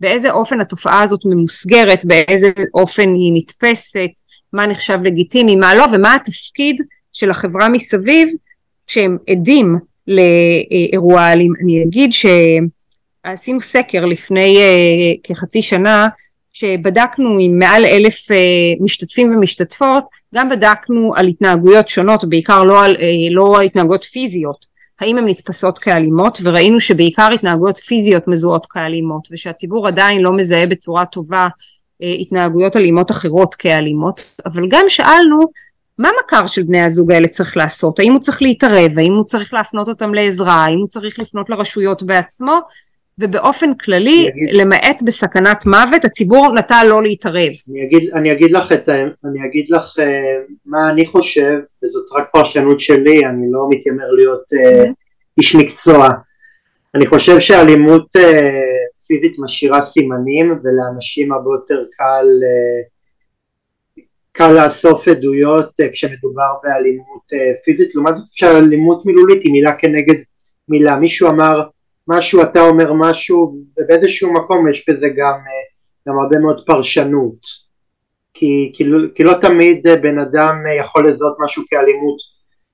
באיזה אופן התופעה הזאת ממוסגרת, באיזה אופן היא נתפסת, מה נחשב לגיטימי, מה לא, ומה התפקיד של החברה מסביב כשהם עדים לאירוע אלים. אני אגיד שעשינו סקר לפני uh, כחצי שנה שבדקנו עם מעל אלף uh, משתתפים ומשתתפות, גם בדקנו על התנהגויות שונות, בעיקר לא על uh, לא התנהגויות פיזיות, האם הן נתפסות כאלימות, וראינו שבעיקר התנהגויות פיזיות מזוהות כאלימות, ושהציבור עדיין לא מזהה בצורה טובה התנהגויות אלימות אחרות כאלימות, אבל גם שאלנו מה מכר של בני הזוג האלה צריך לעשות? האם הוא צריך להתערב? האם הוא צריך להפנות אותם לעזרה? האם הוא צריך לפנות לרשויות בעצמו? ובאופן כללי, אגיד, למעט בסכנת מוות, הציבור נטה לא להתערב. אני אגיד, אני אגיד לך, את, אני אגיד לך uh, מה אני חושב, וזאת רק פרשנות שלי, אני לא מתיימר להיות uh, mm-hmm. איש מקצוע. אני חושב שאלימות uh, פיזית משאירה סימנים, ולאנשים הרבה יותר קל uh, קל לאסוף עדויות uh, כשמדובר באלימות uh, פיזית, לעומת זאת כשאלימות מילולית היא מילה כנגד מילה, מישהו אמר משהו, אתה אומר משהו, ובאיזשהו מקום יש בזה גם, uh, גם הרבה מאוד פרשנות, כי, כי, כי לא תמיד בן אדם יכול לזהות משהו כאלימות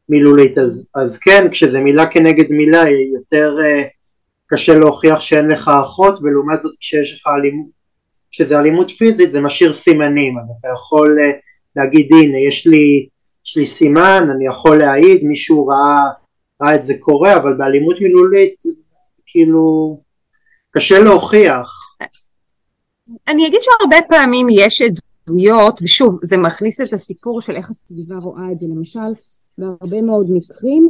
מילולית, אז, אז כן, כשזה מילה כנגד מילה יותר קשה להוכיח שאין לך אחות, ולעומת זאת כשיש לך אלימות כשזה אלימות פיזית זה משאיר סימנים, אז אתה יכול להגיד הנה יש לי, יש לי סימן, אני יכול להעיד, מישהו ראה, ראה את זה קורה, אבל באלימות מילולית כאילו קשה להוכיח. אני אגיד שהרבה פעמים יש עדויות, ושוב זה מכניס את הסיפור של איך הסביבה רואה את זה, למשל בהרבה מאוד מקרים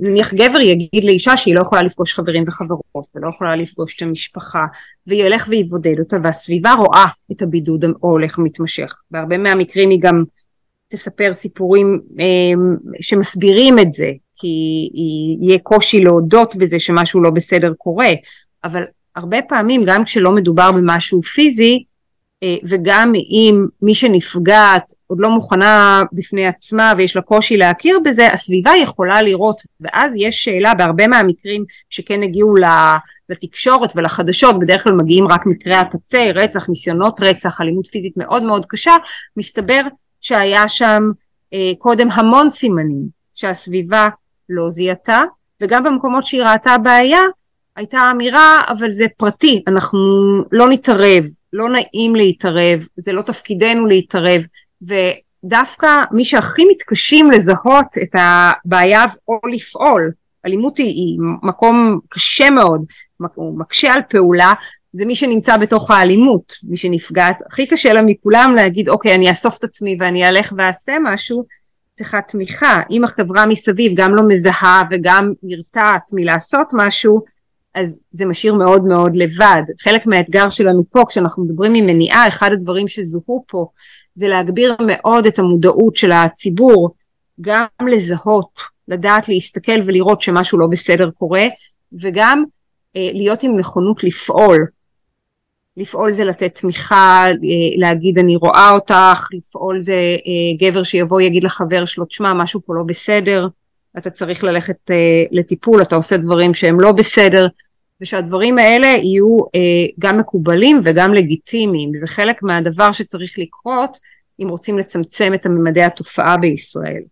נניח גבר יגיד לאישה שהיא לא יכולה לפגוש חברים וחברות ולא יכולה לפגוש את המשפחה וילך ויבודד אותה והסביבה רואה את הבידוד ההולך ומתמשך. בהרבה מהמקרים היא גם תספר סיפורים אה, שמסבירים את זה כי יהיה קושי להודות בזה שמשהו לא בסדר קורה. אבל הרבה פעמים גם כשלא מדובר במשהו פיזי אה, וגם אם מי שנפגעת עוד לא מוכנה בפני עצמה ויש לה קושי להכיר בזה, הסביבה יכולה לראות, ואז יש שאלה בהרבה מהמקרים שכן הגיעו לתקשורת ולחדשות, בדרך כלל מגיעים רק מקרי הקצה, רצח, ניסיונות רצח, אלימות פיזית מאוד מאוד קשה, מסתבר שהיה שם אה, קודם המון סימנים שהסביבה לא זיהתה, וגם במקומות שהיא ראתה בעיה, הייתה אמירה אבל זה פרטי, אנחנו לא נתערב, לא נעים להתערב, זה לא תפקידנו להתערב, ודווקא מי שהכי מתקשים לזהות את הבעיה או לפעול, אלימות היא, היא מקום קשה מאוד, הוא מקשה על פעולה, זה מי שנמצא בתוך האלימות, מי שנפגעת, הכי קשה לה מכולם להגיד אוקיי אני אאסוף את עצמי ואני אלך ואעשה משהו, צריכה תמיכה, אם החברה מסביב גם לא מזהה וגם נרתעת מלעשות משהו, אז זה משאיר מאוד מאוד לבד. חלק מהאתגר שלנו פה, כשאנחנו מדברים עם מניעה, אחד הדברים שזוהו פה, זה להגביר מאוד את המודעות של הציבור, גם לזהות, לדעת להסתכל ולראות שמשהו לא בסדר קורה, וגם אה, להיות עם נכונות לפעול. לפעול זה לתת תמיכה, אה, להגיד אני רואה אותך, לפעול זה אה, גבר שיבוא יגיד לחבר שלו, תשמע משהו פה לא בסדר, אתה צריך ללכת אה, לטיפול, אתה עושה דברים שהם לא בסדר, ושהדברים האלה יהיו אה, גם מקובלים וגם לגיטימיים. זה חלק מהדבר שצריך לקרות אם רוצים לצמצם את ממדי התופעה בישראל.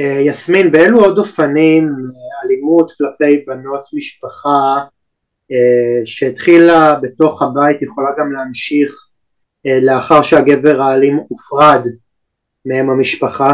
אה, יסמין, באילו עוד אופנים אה, אלימות כלפי בנות משפחה אה, שהתחילה בתוך הבית יכולה גם להמשיך לאחר שהגבר האלים הופרד מהם המשפחה?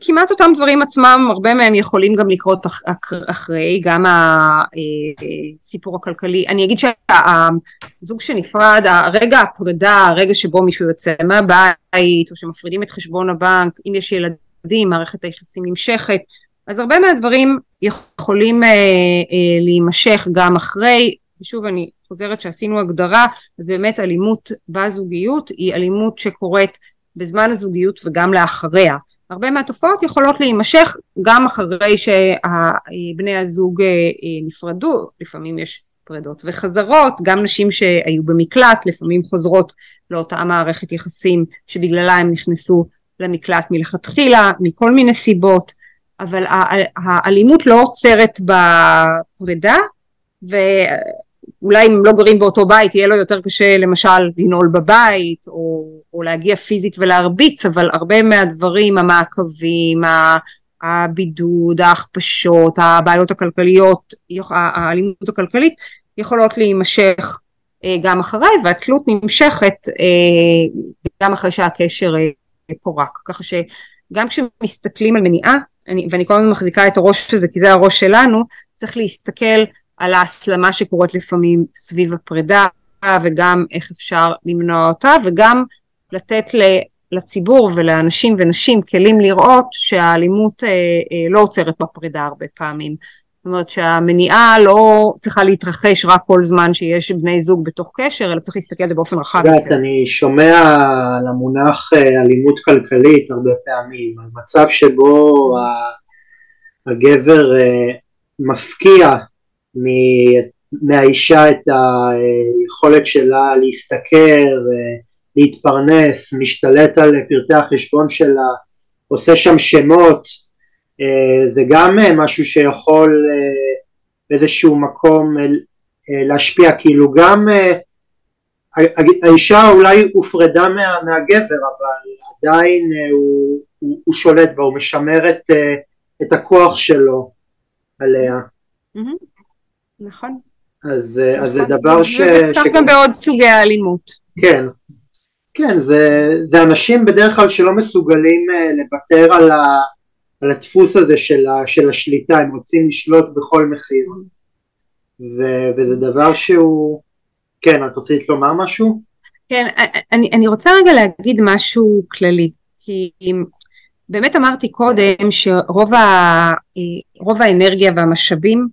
כמעט אותם דברים עצמם, הרבה מהם יכולים גם לקרות אח, אחרי, גם הסיפור אה, הכלכלי. אני אגיד שהזוג שנפרד, הרגע הפרידה, הרגע שבו מישהו יוצא מהבית, או שמפרידים את חשבון הבנק, אם יש ילדים, מערכת היחסים נמשכת, אז הרבה מהדברים יכולים אה, אה, להימשך גם אחרי, ושוב אני חוזרת שעשינו הגדרה, אז באמת אלימות בזוגיות היא אלימות שקורית בזמן הזוגיות וגם לאחריה. הרבה מהתופעות יכולות להימשך גם אחרי שבני הזוג אה, אה, נפרדו, לפעמים יש פרדות וחזרות, גם נשים שהיו במקלט לפעמים חוזרות לאותה מערכת יחסים שבגללה הם נכנסו למקלט מלכתחילה, מכל מיני סיבות, אבל האלימות לא עוצרת בפרידה, אולי אם לא גרים באותו בית יהיה לו יותר קשה למשל לנעול בבית או, או להגיע פיזית ולהרביץ אבל הרבה מהדברים המעקבים הבידוד ההכפשות הבעיות הכלכליות האלימות הכלכלית יכולות להימשך אה, גם אחריי והתלות נמשכת אה, גם אחרי שהקשר אה, פורק. ככה שגם כשמסתכלים על מניעה אני, ואני כל הזמן מחזיקה את הראש הזה כי זה הראש שלנו צריך להסתכל על ההסלמה שקורית לפעמים סביב הפרידה וגם איך אפשר למנוע אותה וגם לתת לציבור ולאנשים ונשים כלים לראות שהאלימות אה, אה, לא עוצרת בפרידה הרבה פעמים. זאת אומרת שהמניעה לא צריכה להתרחש רק כל זמן שיש בני זוג בתוך קשר, אלא צריך להסתכל על זה באופן רחב יותר. יודעת, אני שומע על המונח אה, אלימות כלכלית הרבה פעמים, על מצב שבו הגבר מפקיע מהאישה את היכולת שלה להשתכר, להתפרנס, משתלט על פרטי החשבון שלה, עושה שם שמות, זה גם משהו שיכול באיזשהו מקום להשפיע, כאילו גם האישה אולי הופרדה מה, מהגבר אבל עדיין הוא, הוא, הוא שולט בה, הוא משמר את, את הכוח שלו עליה. Mm-hmm. נכון. אז, נכון. אז זה דבר ש... וכך ש... גם בעוד סוגי האלימות. כן, כן, זה, זה אנשים בדרך כלל שלא מסוגלים uh, לוותר על, ה, על הדפוס הזה של, ה, של השליטה, הם רוצים לשלוט בכל מחיר. ו, וזה דבר שהוא... כן, את רצית לומר משהו? כן, אני, אני רוצה רגע להגיד משהו כללי, כי באמת אמרתי קודם שרוב ה, אה, האנרגיה והמשאבים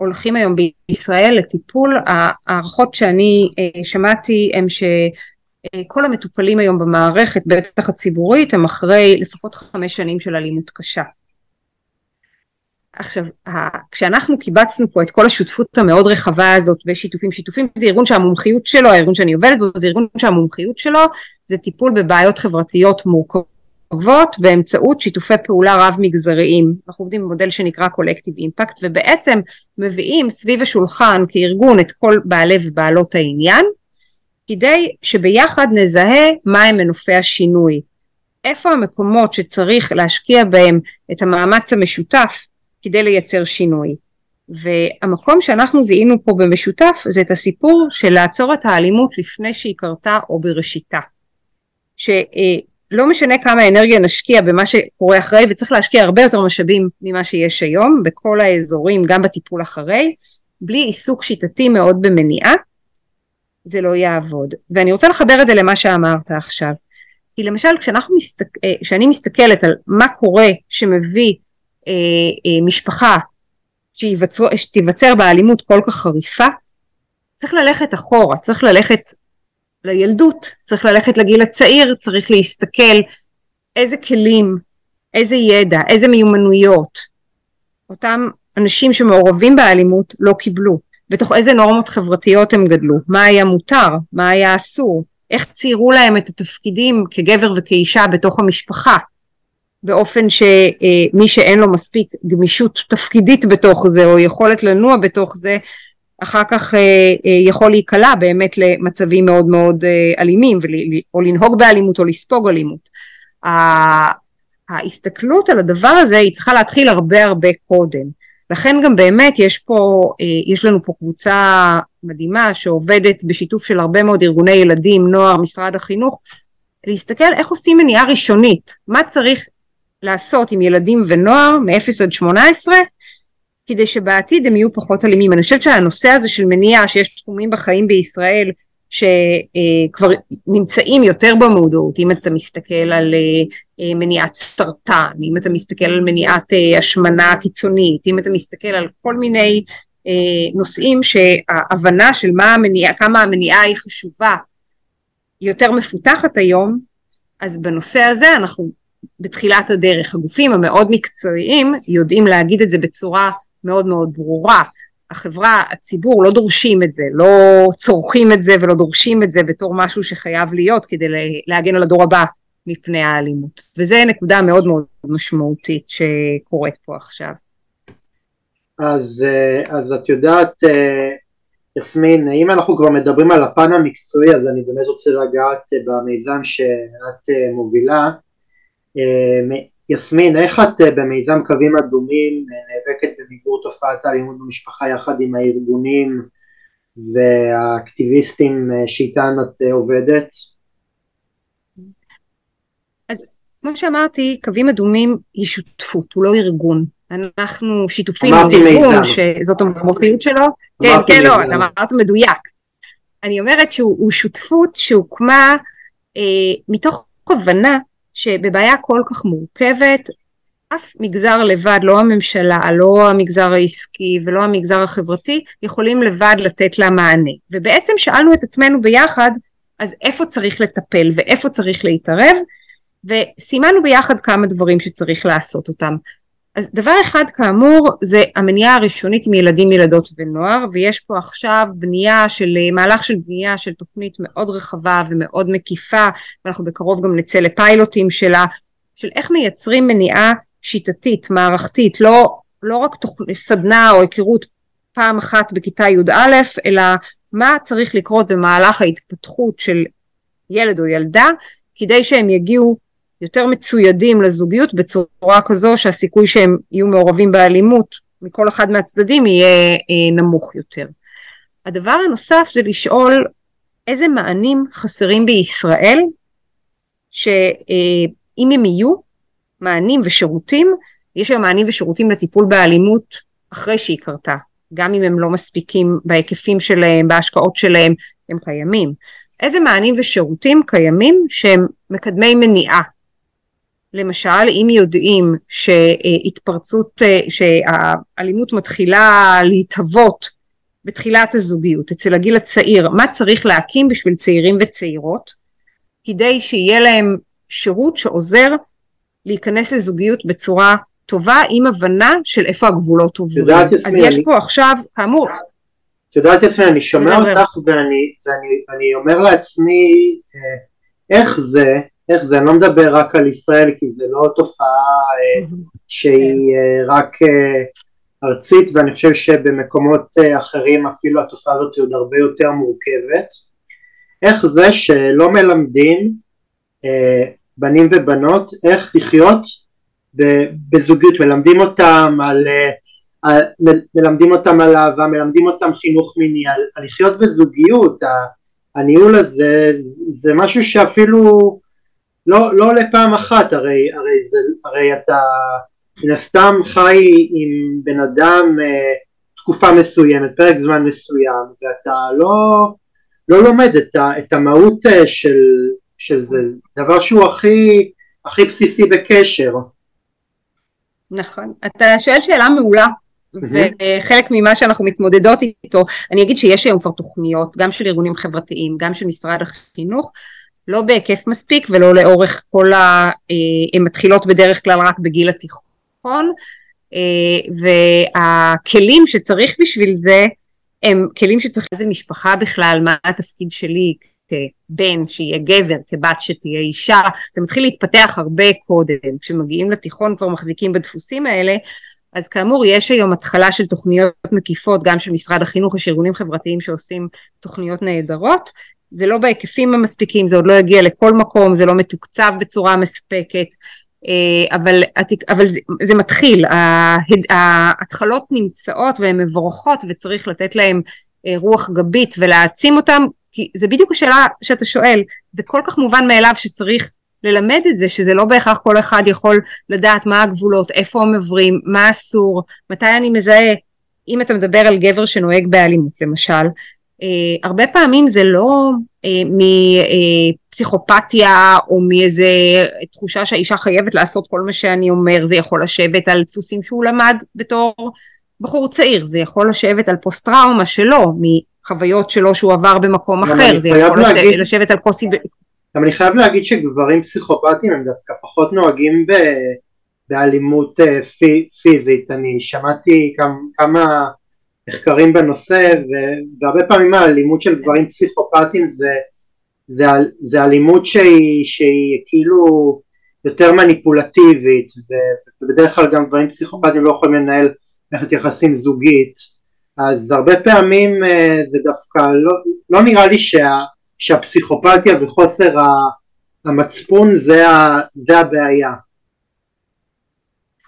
הולכים היום בישראל לטיפול, ההערכות שאני אה, שמעתי הם שכל המטופלים היום במערכת, בטח הציבורית, הם אחרי לפחות חמש שנים של אלימות קשה. עכשיו, כשאנחנו קיבצנו פה את כל השותפות המאוד רחבה הזאת בשיתופים, שיתופים זה ארגון שהמומחיות שלו, הארגון שאני עובדת בו, זה ארגון שהמומחיות שלו זה טיפול בבעיות חברתיות מורכבות. טובות באמצעות שיתופי פעולה רב מגזריים. אנחנו עובדים במודל שנקרא קולקטיב אימפקט ובעצם מביאים סביב השולחן כארגון את כל בעלי ובעלות העניין כדי שביחד נזהה מהם מנופי השינוי. איפה המקומות שצריך להשקיע בהם את המאמץ המשותף כדי לייצר שינוי. והמקום שאנחנו זיהינו פה במשותף זה את הסיפור של לעצור את האלימות לפני שהיא קרתה או בראשיתה. ש, לא משנה כמה אנרגיה נשקיע במה שקורה אחרי וצריך להשקיע הרבה יותר משאבים ממה שיש היום בכל האזורים גם בטיפול אחרי בלי עיסוק שיטתי מאוד במניעה זה לא יעבוד ואני רוצה לחבר את זה למה שאמרת עכשיו כי למשל. אה, כשאני מסתכלת על מה קורה שמביא אה, אה, משפחה שתיווצר באלימות כל כך חריפה צריך ללכת אחורה צריך ללכת לילדות, צריך ללכת לגיל הצעיר, צריך להסתכל איזה כלים, איזה ידע, איזה מיומנויות אותם אנשים שמעורבים באלימות לא קיבלו, בתוך איזה נורמות חברתיות הם גדלו, מה היה מותר, מה היה אסור, איך ציירו להם את התפקידים כגבר וכאישה בתוך המשפחה, באופן שמי שאין לו מספיק גמישות תפקידית בתוך זה או יכולת לנוע בתוך זה אחר כך אה, אה, יכול להיקלע באמת למצבים מאוד מאוד אה, אלימים או לנהוג באלימות או לספוג אלימות. ההסתכלות על הדבר הזה היא צריכה להתחיל הרבה הרבה קודם. לכן גם באמת יש פה, יש לנו פה קבוצה מדהימה שעובדת בשיתוף של הרבה מאוד ארגוני ילדים, נוער, משרד החינוך, להסתכל איך עושים מניעה ראשונית, מה צריך לעשות עם ילדים ונוער מ-0 עד 18 כדי שבעתיד הם יהיו פחות אלימים. אני חושבת שהנושא הזה של מניעה, שיש תחומים בחיים בישראל שכבר נמצאים יותר במודעות, אם אתה מסתכל על אה, מניעת סרטן, אם אתה מסתכל על מניעת אה, השמנה קיצונית, אם אתה מסתכל על כל מיני אה, נושאים שההבנה של מה המניעה, כמה המניעה היא חשובה יותר מפותחת היום, אז בנושא הזה אנחנו בתחילת הדרך. הגופים המאוד מקצועיים יודעים להגיד את זה בצורה מאוד מאוד ברורה. החברה, הציבור לא דורשים את זה, לא צורכים את זה ולא דורשים את זה בתור משהו שחייב להיות כדי להגן על הדור הבא מפני האלימות. וזו נקודה מאוד מאוד משמעותית שקורית פה עכשיו. אז, אה, אז את יודעת, אה, יסמין, אם אנחנו כבר מדברים על הפן המקצועי, אז אני באמת רוצה לגעת אה, במיזם שאת מובילה. יסמין, איך את במיזם קווים אדומים נאבקת במיגור תופעת האלימות במשפחה יחד עם הארגונים והאקטיביסטים שאיתן את עובדת? אז כמו שאמרתי, קווים אדומים היא שותפות, הוא לא ארגון. אנחנו שיתופים עם ארגון שזאת המומחיות שלו. כן, כן, לא, אתה אמרת מדויק. אני אומרת שהוא שותפות שהוקמה אה, מתוך הבנה שבבעיה כל כך מורכבת, אף מגזר לבד, לא הממשלה, לא המגזר העסקי ולא המגזר החברתי, יכולים לבד לתת לה מענה. ובעצם שאלנו את עצמנו ביחד, אז איפה צריך לטפל ואיפה צריך להתערב, וסימנו ביחד כמה דברים שצריך לעשות אותם. אז דבר אחד כאמור זה המניעה הראשונית עם ילדים, ילדות ונוער ויש פה עכשיו בנייה של מהלך של בנייה של תוכנית מאוד רחבה ומאוד מקיפה ואנחנו בקרוב גם נצא לפיילוטים שלה של איך מייצרים מניעה שיטתית, מערכתית, לא, לא רק תוכ... סדנה או היכרות פעם אחת בכיתה י"א אלא מה צריך לקרות במהלך ההתפתחות של ילד או ילדה כדי שהם יגיעו יותר מצוידים לזוגיות בצורה כזו שהסיכוי שהם יהיו מעורבים באלימות מכל אחד מהצדדים יהיה אה, נמוך יותר. הדבר הנוסף זה לשאול איזה מענים חסרים בישראל שאם הם יהיו מענים ושירותים, יש היום מענים ושירותים לטיפול באלימות אחרי שהיא קרתה, גם אם הם לא מספיקים בהיקפים שלהם, בהשקעות שלהם, הם קיימים. איזה מענים ושירותים קיימים שהם מקדמי מניעה למשל אם יודעים שהתפרצות, שהאלימות מתחילה להתהוות בתחילת הזוגיות אצל הגיל הצעיר, מה צריך להקים בשביל צעירים וצעירות? כדי שיהיה להם שירות שעוזר להיכנס לזוגיות בצורה טובה עם הבנה של איפה הגבולות עוברים. אז יש אני... פה עכשיו, כאמור... את יודעת יסמין, אני שומע אותך ואני, ואני, ואני אומר לעצמי אה, איך זה איך זה, אני לא מדבר רק על ישראל כי זה לא תופעה אה, שהיא אה, רק אה, ארצית ואני חושב שבמקומות אחרים אפילו התופעה הזאת היא עוד הרבה יותר מורכבת. איך זה שלא מלמדים בנים ובנות איך לחיות בזוגיות, מלמדים אותם על, על מלמדים אותם על אהבה, מלמדים אותם חינוך מיני, על, על לחיות בזוגיות, הניהול הזה זה משהו שאפילו לא, לא לפעם אחת, הרי, הרי, זה, הרי אתה מן הסתם חי עם בן אדם אה, תקופה מסוימת, פרק זמן מסוים, ואתה לא, לא לומד את, ה, את המהות אה, של, של זה, דבר שהוא הכי, הכי בסיסי בקשר. נכון, אתה שואל שאלה מעולה. וחלק ממה שאנחנו מתמודדות איתו, אני אגיד שיש היום כבר תוכניות, גם של ארגונים חברתיים, גם של משרד החינוך, לא בהיקף מספיק ולא לאורך כל ה... אה, הן מתחילות בדרך כלל רק בגיל התיכון אה, והכלים שצריך בשביל זה הם כלים שצריך איזה משפחה בכלל, מה התפקיד שלי כבן שיהיה גבר, כבת שתהיה אישה, זה מתחיל להתפתח הרבה קודם, כשמגיעים לתיכון כבר מחזיקים בדפוסים האלה אז כאמור יש היום התחלה של תוכניות מקיפות גם של משרד החינוך, יש ארגונים חברתיים שעושים תוכניות נהדרות זה לא בהיקפים המספיקים, זה עוד לא יגיע לכל מקום, זה לא מתוקצב בצורה מספקת, אה, אבל, אבל זה, זה מתחיל, ההתחלות נמצאות והן מבורכות וצריך לתת להן אה, רוח גבית ולהעצים אותן, כי זה בדיוק השאלה שאתה שואל, זה כל כך מובן מאליו שצריך ללמד את זה שזה לא בהכרח כל אחד יכול לדעת מה הגבולות, איפה הם עוברים, מה אסור, מתי אני מזהה, אם אתה מדבר על גבר שנוהג באלימות למשל, הרבה פעמים זה לא אה, מפסיכופתיה או מאיזה תחושה שהאישה חייבת לעשות כל מה שאני אומר, זה יכול לשבת על דפוסים שהוא למד בתור בחור צעיר, זה יכול לשבת על פוסט טראומה שלו, מחוויות שלו שהוא עבר במקום אחר, זה יכול להגיד, לשבת על כוסי... גם אני חייב להגיד שגברים פסיכופטיים הם דווקא פחות נוהגים ב, באלימות אה, פי, פיזית, אני שמעתי כמה, כמה מחקרים בנושא והרבה פעמים האלימות של גברים פסיכופטיים זה, זה, זה אלימות שהיא, שהיא כאילו יותר מניפולטיבית ובדרך כלל גם גברים פסיכופטיים לא יכולים לנהל מערכת יחסים זוגית. אז הרבה פעמים אה, זה דווקא לא, לא נראה לי שה, שהפסיכופתיה וחוסר המצפון זה, זה הבעיה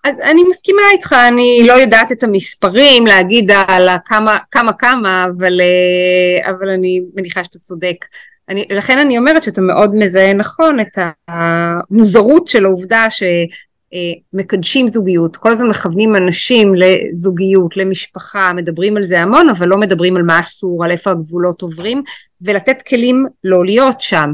אז אני מסכימה איתך, אני לא יודעת את המספרים להגיד על כמה כמה כמה, אבל, אה, אבל אני מניחה שאתה צודק. אני, לכן אני אומרת שאתה מאוד מזהה נכון את המוזרות של העובדה שמקדשים זוגיות, כל הזמן מכוונים אנשים לזוגיות, למשפחה, מדברים על זה המון, אבל לא מדברים על מה אסור, על איפה הגבולות עוברים, ולתת כלים לא להיות שם.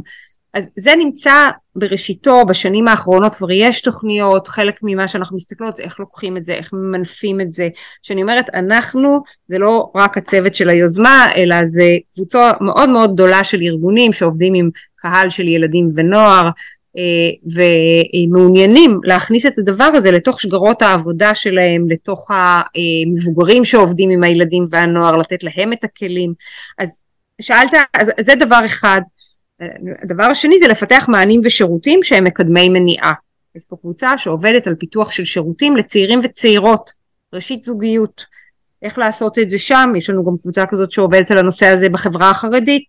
אז זה נמצא בראשיתו, בשנים האחרונות כבר יש תוכניות, חלק ממה שאנחנו מסתכלות זה איך לוקחים את זה, איך ממנפים את זה, שאני אומרת אנחנו זה לא רק הצוות של היוזמה, אלא זה קבוצה מאוד מאוד גדולה של ארגונים שעובדים עם קהל של ילדים ונוער, אה, ומעוניינים להכניס את הדבר הזה לתוך שגרות העבודה שלהם, לתוך המבוגרים שעובדים עם הילדים והנוער, לתת להם את הכלים. אז שאלת, אז זה דבר אחד. הדבר השני זה לפתח מענים ושירותים שהם מקדמי מניעה. יש פה קבוצה שעובדת על פיתוח של שירותים לצעירים וצעירות, ראשית זוגיות. איך לעשות את זה שם, יש לנו גם קבוצה כזאת שעובדת על הנושא הזה בחברה החרדית,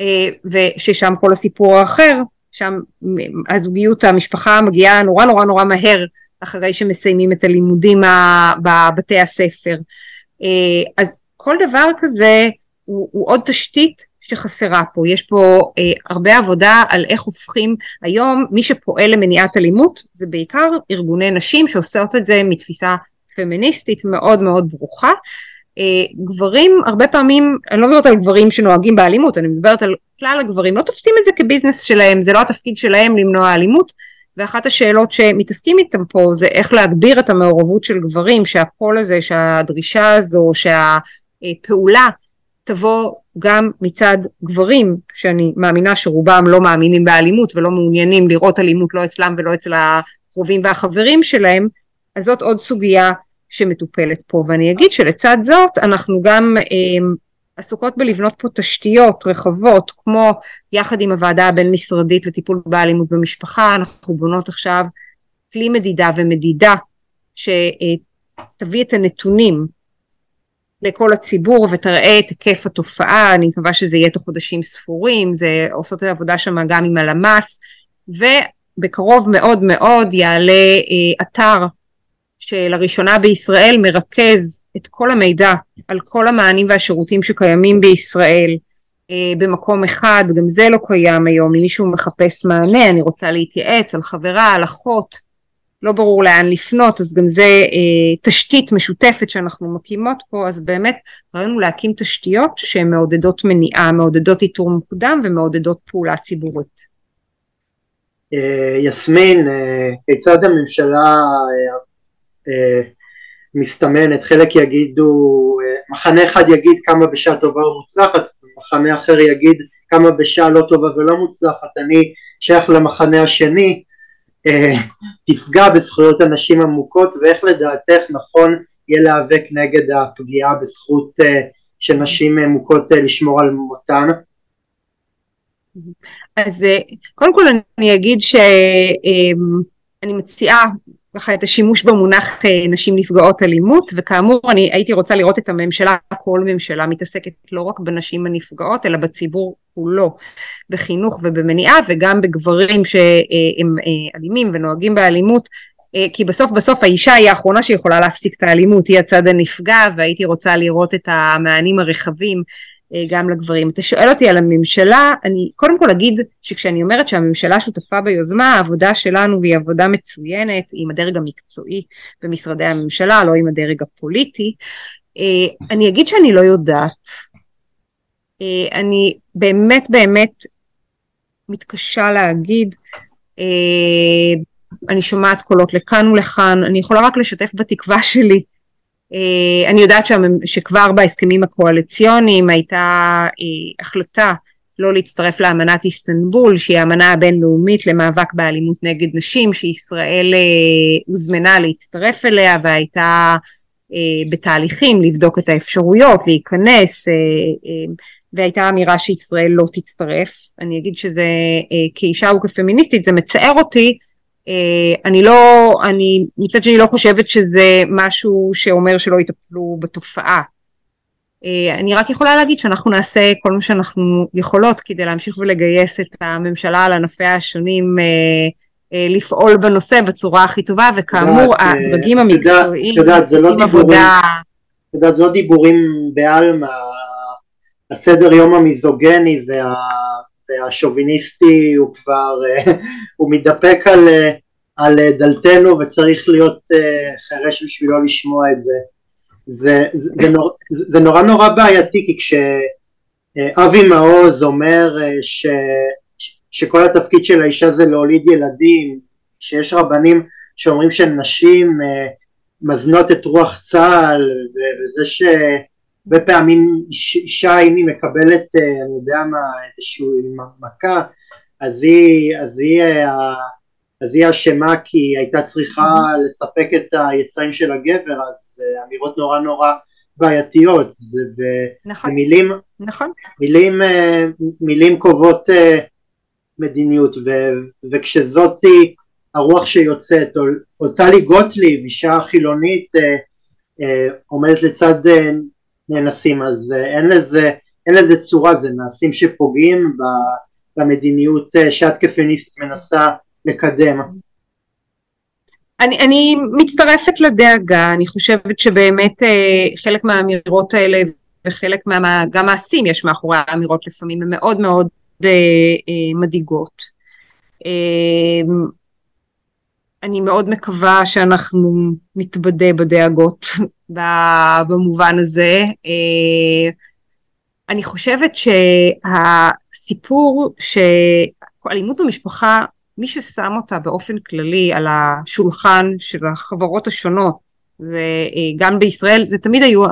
אה, וששם כל הסיפור האחר, שם הזוגיות, המשפחה מגיעה נורא נורא נורא מהר אחרי שמסיימים את הלימודים בבתי הספר. אה, אז כל דבר כזה הוא, הוא עוד תשתית שחסרה פה. יש פה אה, הרבה עבודה על איך הופכים היום מי שפועל למניעת אלימות זה בעיקר ארגוני נשים שעושות את זה מתפיסה פמיניסטית מאוד מאוד ברוכה. אה, גברים הרבה פעמים, אני לא מדברת על גברים שנוהגים באלימות, אני מדברת על כלל הגברים, לא תופסים את זה כביזנס שלהם, זה לא התפקיד שלהם למנוע אלימות, ואחת השאלות שמתעסקים איתם פה זה איך להגביר את המעורבות של גברים, שהקול הזה, שהדרישה הזו, שהפעולה תבוא גם מצד גברים, שאני מאמינה שרובם לא מאמינים באלימות ולא מעוניינים לראות אלימות לא אצלם ולא אצל הקרובים והחברים שלהם, אז זאת עוד סוגיה שמטופלת פה. ואני אגיד שלצד זאת אנחנו גם אה, עסוקות בלבנות פה תשתיות רחבות, כמו יחד עם הוועדה הבין-משרדית לטיפול באלימות במשפחה, אנחנו בונות עכשיו כלי מדידה ומדידה שתביא את הנתונים לכל הציבור ותראה את היקף התופעה, אני מקווה שזה יהיה תוך חודשים ספורים, זה עושות את העבודה שם גם עם הלמ"ס, ובקרוב מאוד מאוד יעלה אה, אתר שלראשונה בישראל מרכז את כל המידע על כל המענים והשירותים שקיימים בישראל אה, במקום אחד, גם זה לא קיים היום, אם מישהו מחפש מענה, אני רוצה להתייעץ על חברה, על אחות, לא ברור לאן לפנות, אז גם זה אה, תשתית משותפת שאנחנו מקימות פה, אז באמת רצינו להקים תשתיות שהן מעודדות מניעה, מעודדות איתור מוקדם ומעודדות פעולה ציבורית. אה, יסמין, אה, כיצד הממשלה אה, מסתמנת, חלק יגידו, מחנה אחד יגיד כמה בשעה טובה ומוצלחת, מחנה אחר יגיד כמה בשעה לא טובה ולא מוצלחת, אני שייך למחנה השני, תפגע בזכויות הנשים עמוקות ואיך לדעתך נכון יהיה להיאבק נגד הפגיעה בזכות אה, של נשים מוכות אה, לשמור על מותן? אז קודם כל אני אגיד שאני מציעה ככה את השימוש במונח נשים נפגעות אלימות וכאמור אני הייתי רוצה לראות את הממשלה, כל ממשלה מתעסקת לא רק בנשים הנפגעות אלא בציבור כולו בחינוך ובמניעה וגם בגברים שהם אה, אלימים ונוהגים באלימות אה, כי בסוף בסוף האישה היא האחרונה שיכולה להפסיק את האלימות, היא הצד הנפגע והייתי רוצה לראות את המענים הרחבים גם לגברים. אתה שואל אותי על הממשלה, אני קודם כל אגיד שכשאני אומרת שהממשלה שותפה ביוזמה, העבודה שלנו היא עבודה מצוינת עם הדרג המקצועי במשרדי הממשלה, לא עם הדרג הפוליטי. אני אגיד שאני לא יודעת. אני באמת באמת מתקשה להגיד. אני שומעת קולות לכאן ולכאן, אני יכולה רק לשתף בתקווה שלי. אה, אני יודעת שכבר בהסכמים הקואליציוניים הייתה אה, החלטה לא להצטרף לאמנת איסטנבול, שהיא האמנה הבינלאומית למאבק באלימות נגד נשים, שישראל אה, הוזמנה להצטרף אליה והייתה בתהליכים לבדוק את האפשרויות, להיכנס, והייתה אמירה שישראל לא תצטרף. אני אגיד שזה כאישה וכפמיניסטית זה מצער אותי, אני לא, אני מצד שני לא חושבת שזה משהו שאומר שלא יטפלו בתופעה. אה, אני רק יכולה להגיד שאנחנו נעשה כל מה שאנחנו יכולות כדי להמשיך ולגייס את הממשלה על ענפיה השונים אה, לפעול בנושא בצורה הכי טובה וכאמור הדרגים המקצועיים עושים לא עבודה את יודעת זה לא דיבורים בעלמא הסדר יום המיזוגני וה... והשוביניסטי הוא כבר, אה, [LAUGHS] הוא מתדפק על, אה, על דלתנו וצריך להיות אה, חירש בשבילו לשמוע את זה. זה, זה, זה, נור, זה נורא נורא בעייתי כי כשאבי מעוז אומר ש, שכל התפקיד של האישה זה להוליד ילדים, שיש רבנים שאומרים שנשים מזנות את רוח צה"ל וזה ש... הרבה פעמים אישה אם היא מקבלת אה, אני יודע מה איזושהי מכה אז היא אז היא אה, אז היא אשמה כי היא הייתה צריכה לספק את היצרים של הגבר אז אה, אמירות נורא נורא בעייתיות נכון, ומילים נכון. מילים, מילים קובעות מדיניות ו, וכשזאת הרוח שיוצאת או טלי גוטליב אישה חילונית עומדת לצד נאנסים אז אה, אין לזה, אין לזה צורה זה מעשים שפוגעים במדיניות אה, שאת כפמיניסט מנסה לקדם. אני, אני מצטרפת לדאגה, אני חושבת שבאמת אה, חלק מהאמירות האלה וחלק מה... גם מעשים יש מאחורי האמירות לפעמים, הן מאוד מאוד מדאיגות. אני מאוד מקווה שאנחנו נתבדה בדאגות [LAUGHS] במובן הזה. אה, אני חושבת שהסיפור שאלימות במשפחה, מי ששם אותה באופן כללי על השולחן של החברות השונות, וגם בישראל זה תמיד היו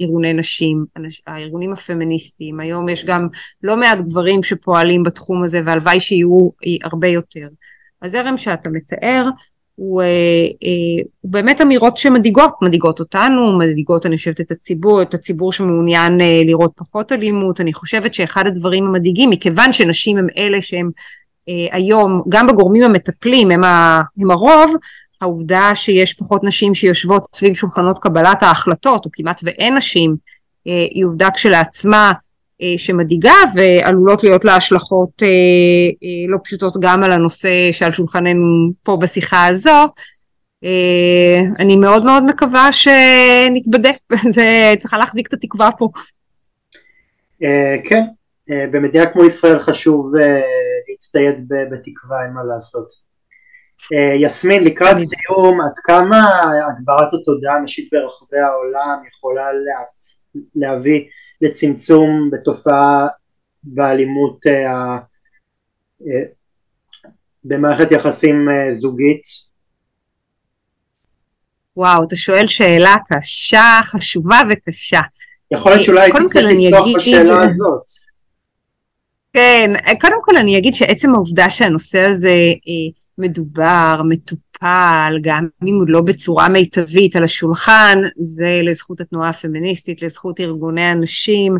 ארגוני נשים, הארגונים הפמיניסטיים, היום יש גם לא מעט גברים שפועלים בתחום הזה והלוואי שיהיו הרבה יותר. הזרם שאתה מתאר הוא, אה, אה, הוא באמת אמירות שמדאיגות, מדאיגות אותנו, מדאיגות אני חושבת את הציבור, את הציבור שמעוניין אה, לראות פחות אלימות, אני חושבת שאחד הדברים המדאיגים, מכיוון שנשים הם אלה שהם היום, גם בגורמים המטפלים הם, ה, הם הרוב, העובדה שיש פחות נשים שיושבות סביב שולחנות קבלת ההחלטות, או כמעט ואין נשים, היא עובדה כשלעצמה אה, שמדאיגה ועלולות להיות לה השלכות אה, אה, לא פשוטות גם על הנושא שעל שולחננו פה בשיחה הזו. אני מאוד מאוד מקווה שנתבדה, [LAUGHS] זה צריכה להחזיק את התקווה פה. כן, במדינה כמו ישראל חשוב להצטייד בתקווה, אין מה לעשות. יסמין, לקראת סיום, עד כמה הגברת התודעה הנשית ברחבי העולם יכולה להביא לצמצום בתופעה באלימות אה, במערכת יחסים אה, זוגית? וואו, אתה שואל שאלה קשה, חשובה וקשה. יכול להיות שאולי הייתי צריך לפתוח בשאלה הזאת. כן, קודם כל אני אגיד שעצם העובדה שהנושא הזה מדובר, מטופל, גם אם הוא לא בצורה מיטבית על השולחן, זה לזכות התנועה הפמיניסטית, לזכות ארגוני הנשים,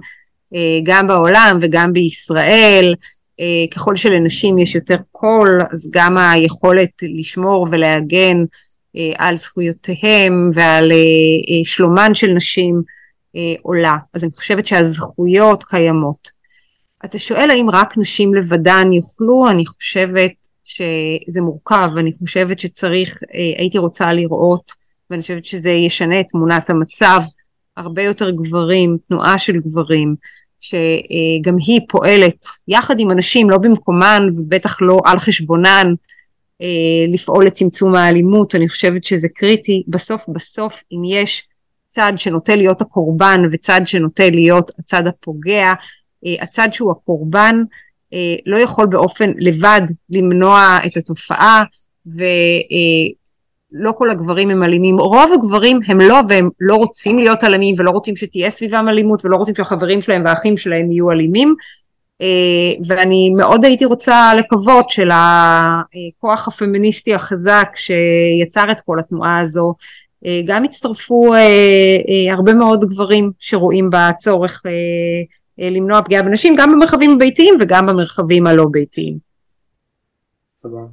אה, גם בעולם וגם בישראל. אה, ככל שלנשים יש יותר קול, אז גם היכולת לשמור ולהגן אה, על זכויותיהם ועל שלומן של נשים עולה. אז אני חושבת שהזכויות קיימות. אתה שואל האם רק נשים לבדן יוכלו, אני חושבת שזה מורכב, אני חושבת שצריך, אה, הייתי רוצה לראות, ואני חושבת שזה ישנה את תמונת המצב, הרבה יותר גברים, תנועה של גברים, שגם היא פועלת יחד עם אנשים, לא במקומן ובטח לא על חשבונן, לפעול לצמצום האלימות, אני חושבת שזה קריטי. בסוף בסוף אם יש צד שנוטה להיות הקורבן וצד שנוטה להיות הצד הפוגע, הצד שהוא הקורבן לא יכול באופן לבד למנוע את התופעה ולא כל הגברים הם אלימים, רוב הגברים הם לא והם לא רוצים להיות אלימים ולא רוצים שתהיה סביבם אלימות ולא רוצים שהחברים שלהם והאחים שלהם יהיו אלימים. ואני מאוד הייתי רוצה לקוות שלכוח הפמיניסטי החזק שיצר את כל התנועה הזו. גם הצטרפו הרבה מאוד גברים שרואים בצורך למנוע פגיעה בנשים גם במרחבים הביתיים וגם במרחבים הלא ביתיים. סבבה.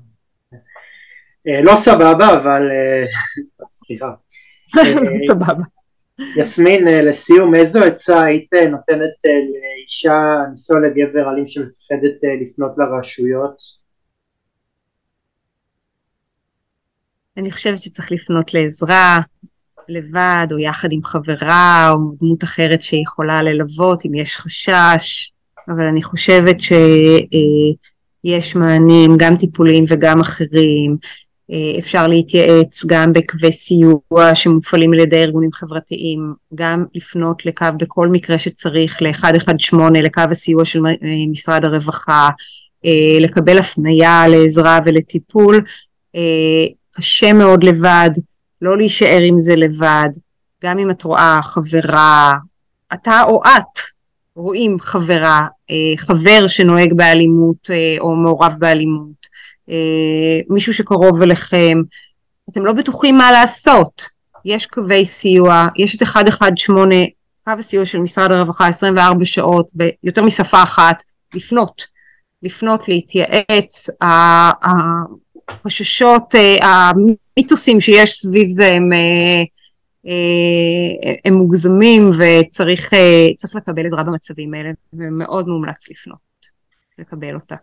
לא סבבה אבל סליחה. [LAUGHS] סבבה. יסמין לסיום איזו עצה היית נותנת לאישה ניסוע לגבר אלים שמפחדת לפנות לרשויות? אני חושבת שצריך לפנות לעזרה לבד או יחד עם חברה או דמות אחרת שיכולה ללוות אם יש חשש. אבל אני חושבת שיש מענים גם טיפוליים וגם אחרים. אפשר להתייעץ גם בקווי סיוע שמופעלים על ידי ארגונים חברתיים גם לפנות לקו בכל מקרה שצריך ל-118 לקו הסיוע של משרד הרווחה לקבל הפנייה לעזרה ולטיפול. קשה מאוד לבד לא להישאר עם זה לבד, גם אם את רואה חברה, אתה או את רואים חברה, אה, חבר שנוהג באלימות אה, או מעורב באלימות, אה, מישהו שקרוב אליכם, אתם לא בטוחים מה לעשות, יש קווי סיוע, יש את 118, קו הסיוע של משרד הרווחה 24 שעות ביותר משפה אחת, לפנות, לפנות, להתייעץ, החששות, המיתוסים שיש סביב זה הם, אה, אה, הם מוגזמים וצריך אה, לקבל עזרה במצבים האלה ומאוד מומלץ לפנות, לקבל אותה.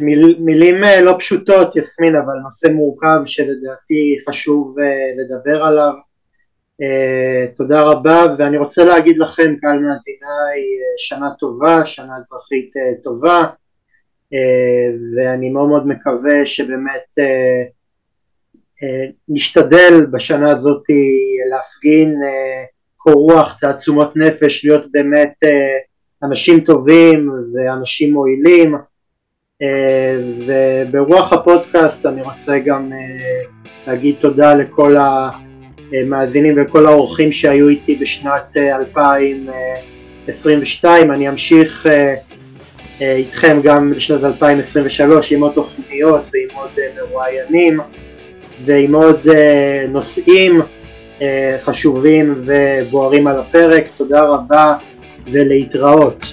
מיל, מילים לא פשוטות יסמין אבל נושא מורכב שלדעתי חשוב לדבר עליו תודה רבה ואני רוצה להגיד לכם קהל מאזיניי שנה טובה שנה אזרחית טובה ואני מאוד מאוד מקווה שבאמת אה, נשתדל בשנה הזאת להפגין אה, קור רוח, תעצומות נפש, להיות באמת אה, אנשים טובים ואנשים מועילים. וברוח הפודקאסט אני רוצה גם להגיד תודה לכל המאזינים וכל האורחים שהיו איתי בשנת 2022, אני אמשיך איתכם גם בשנת 2023 עם עוד תוכניות ועם עוד מרואיינים ועם עוד uh, נושאים חשובים ובוערים על הפרק. תודה רבה ולהתראות.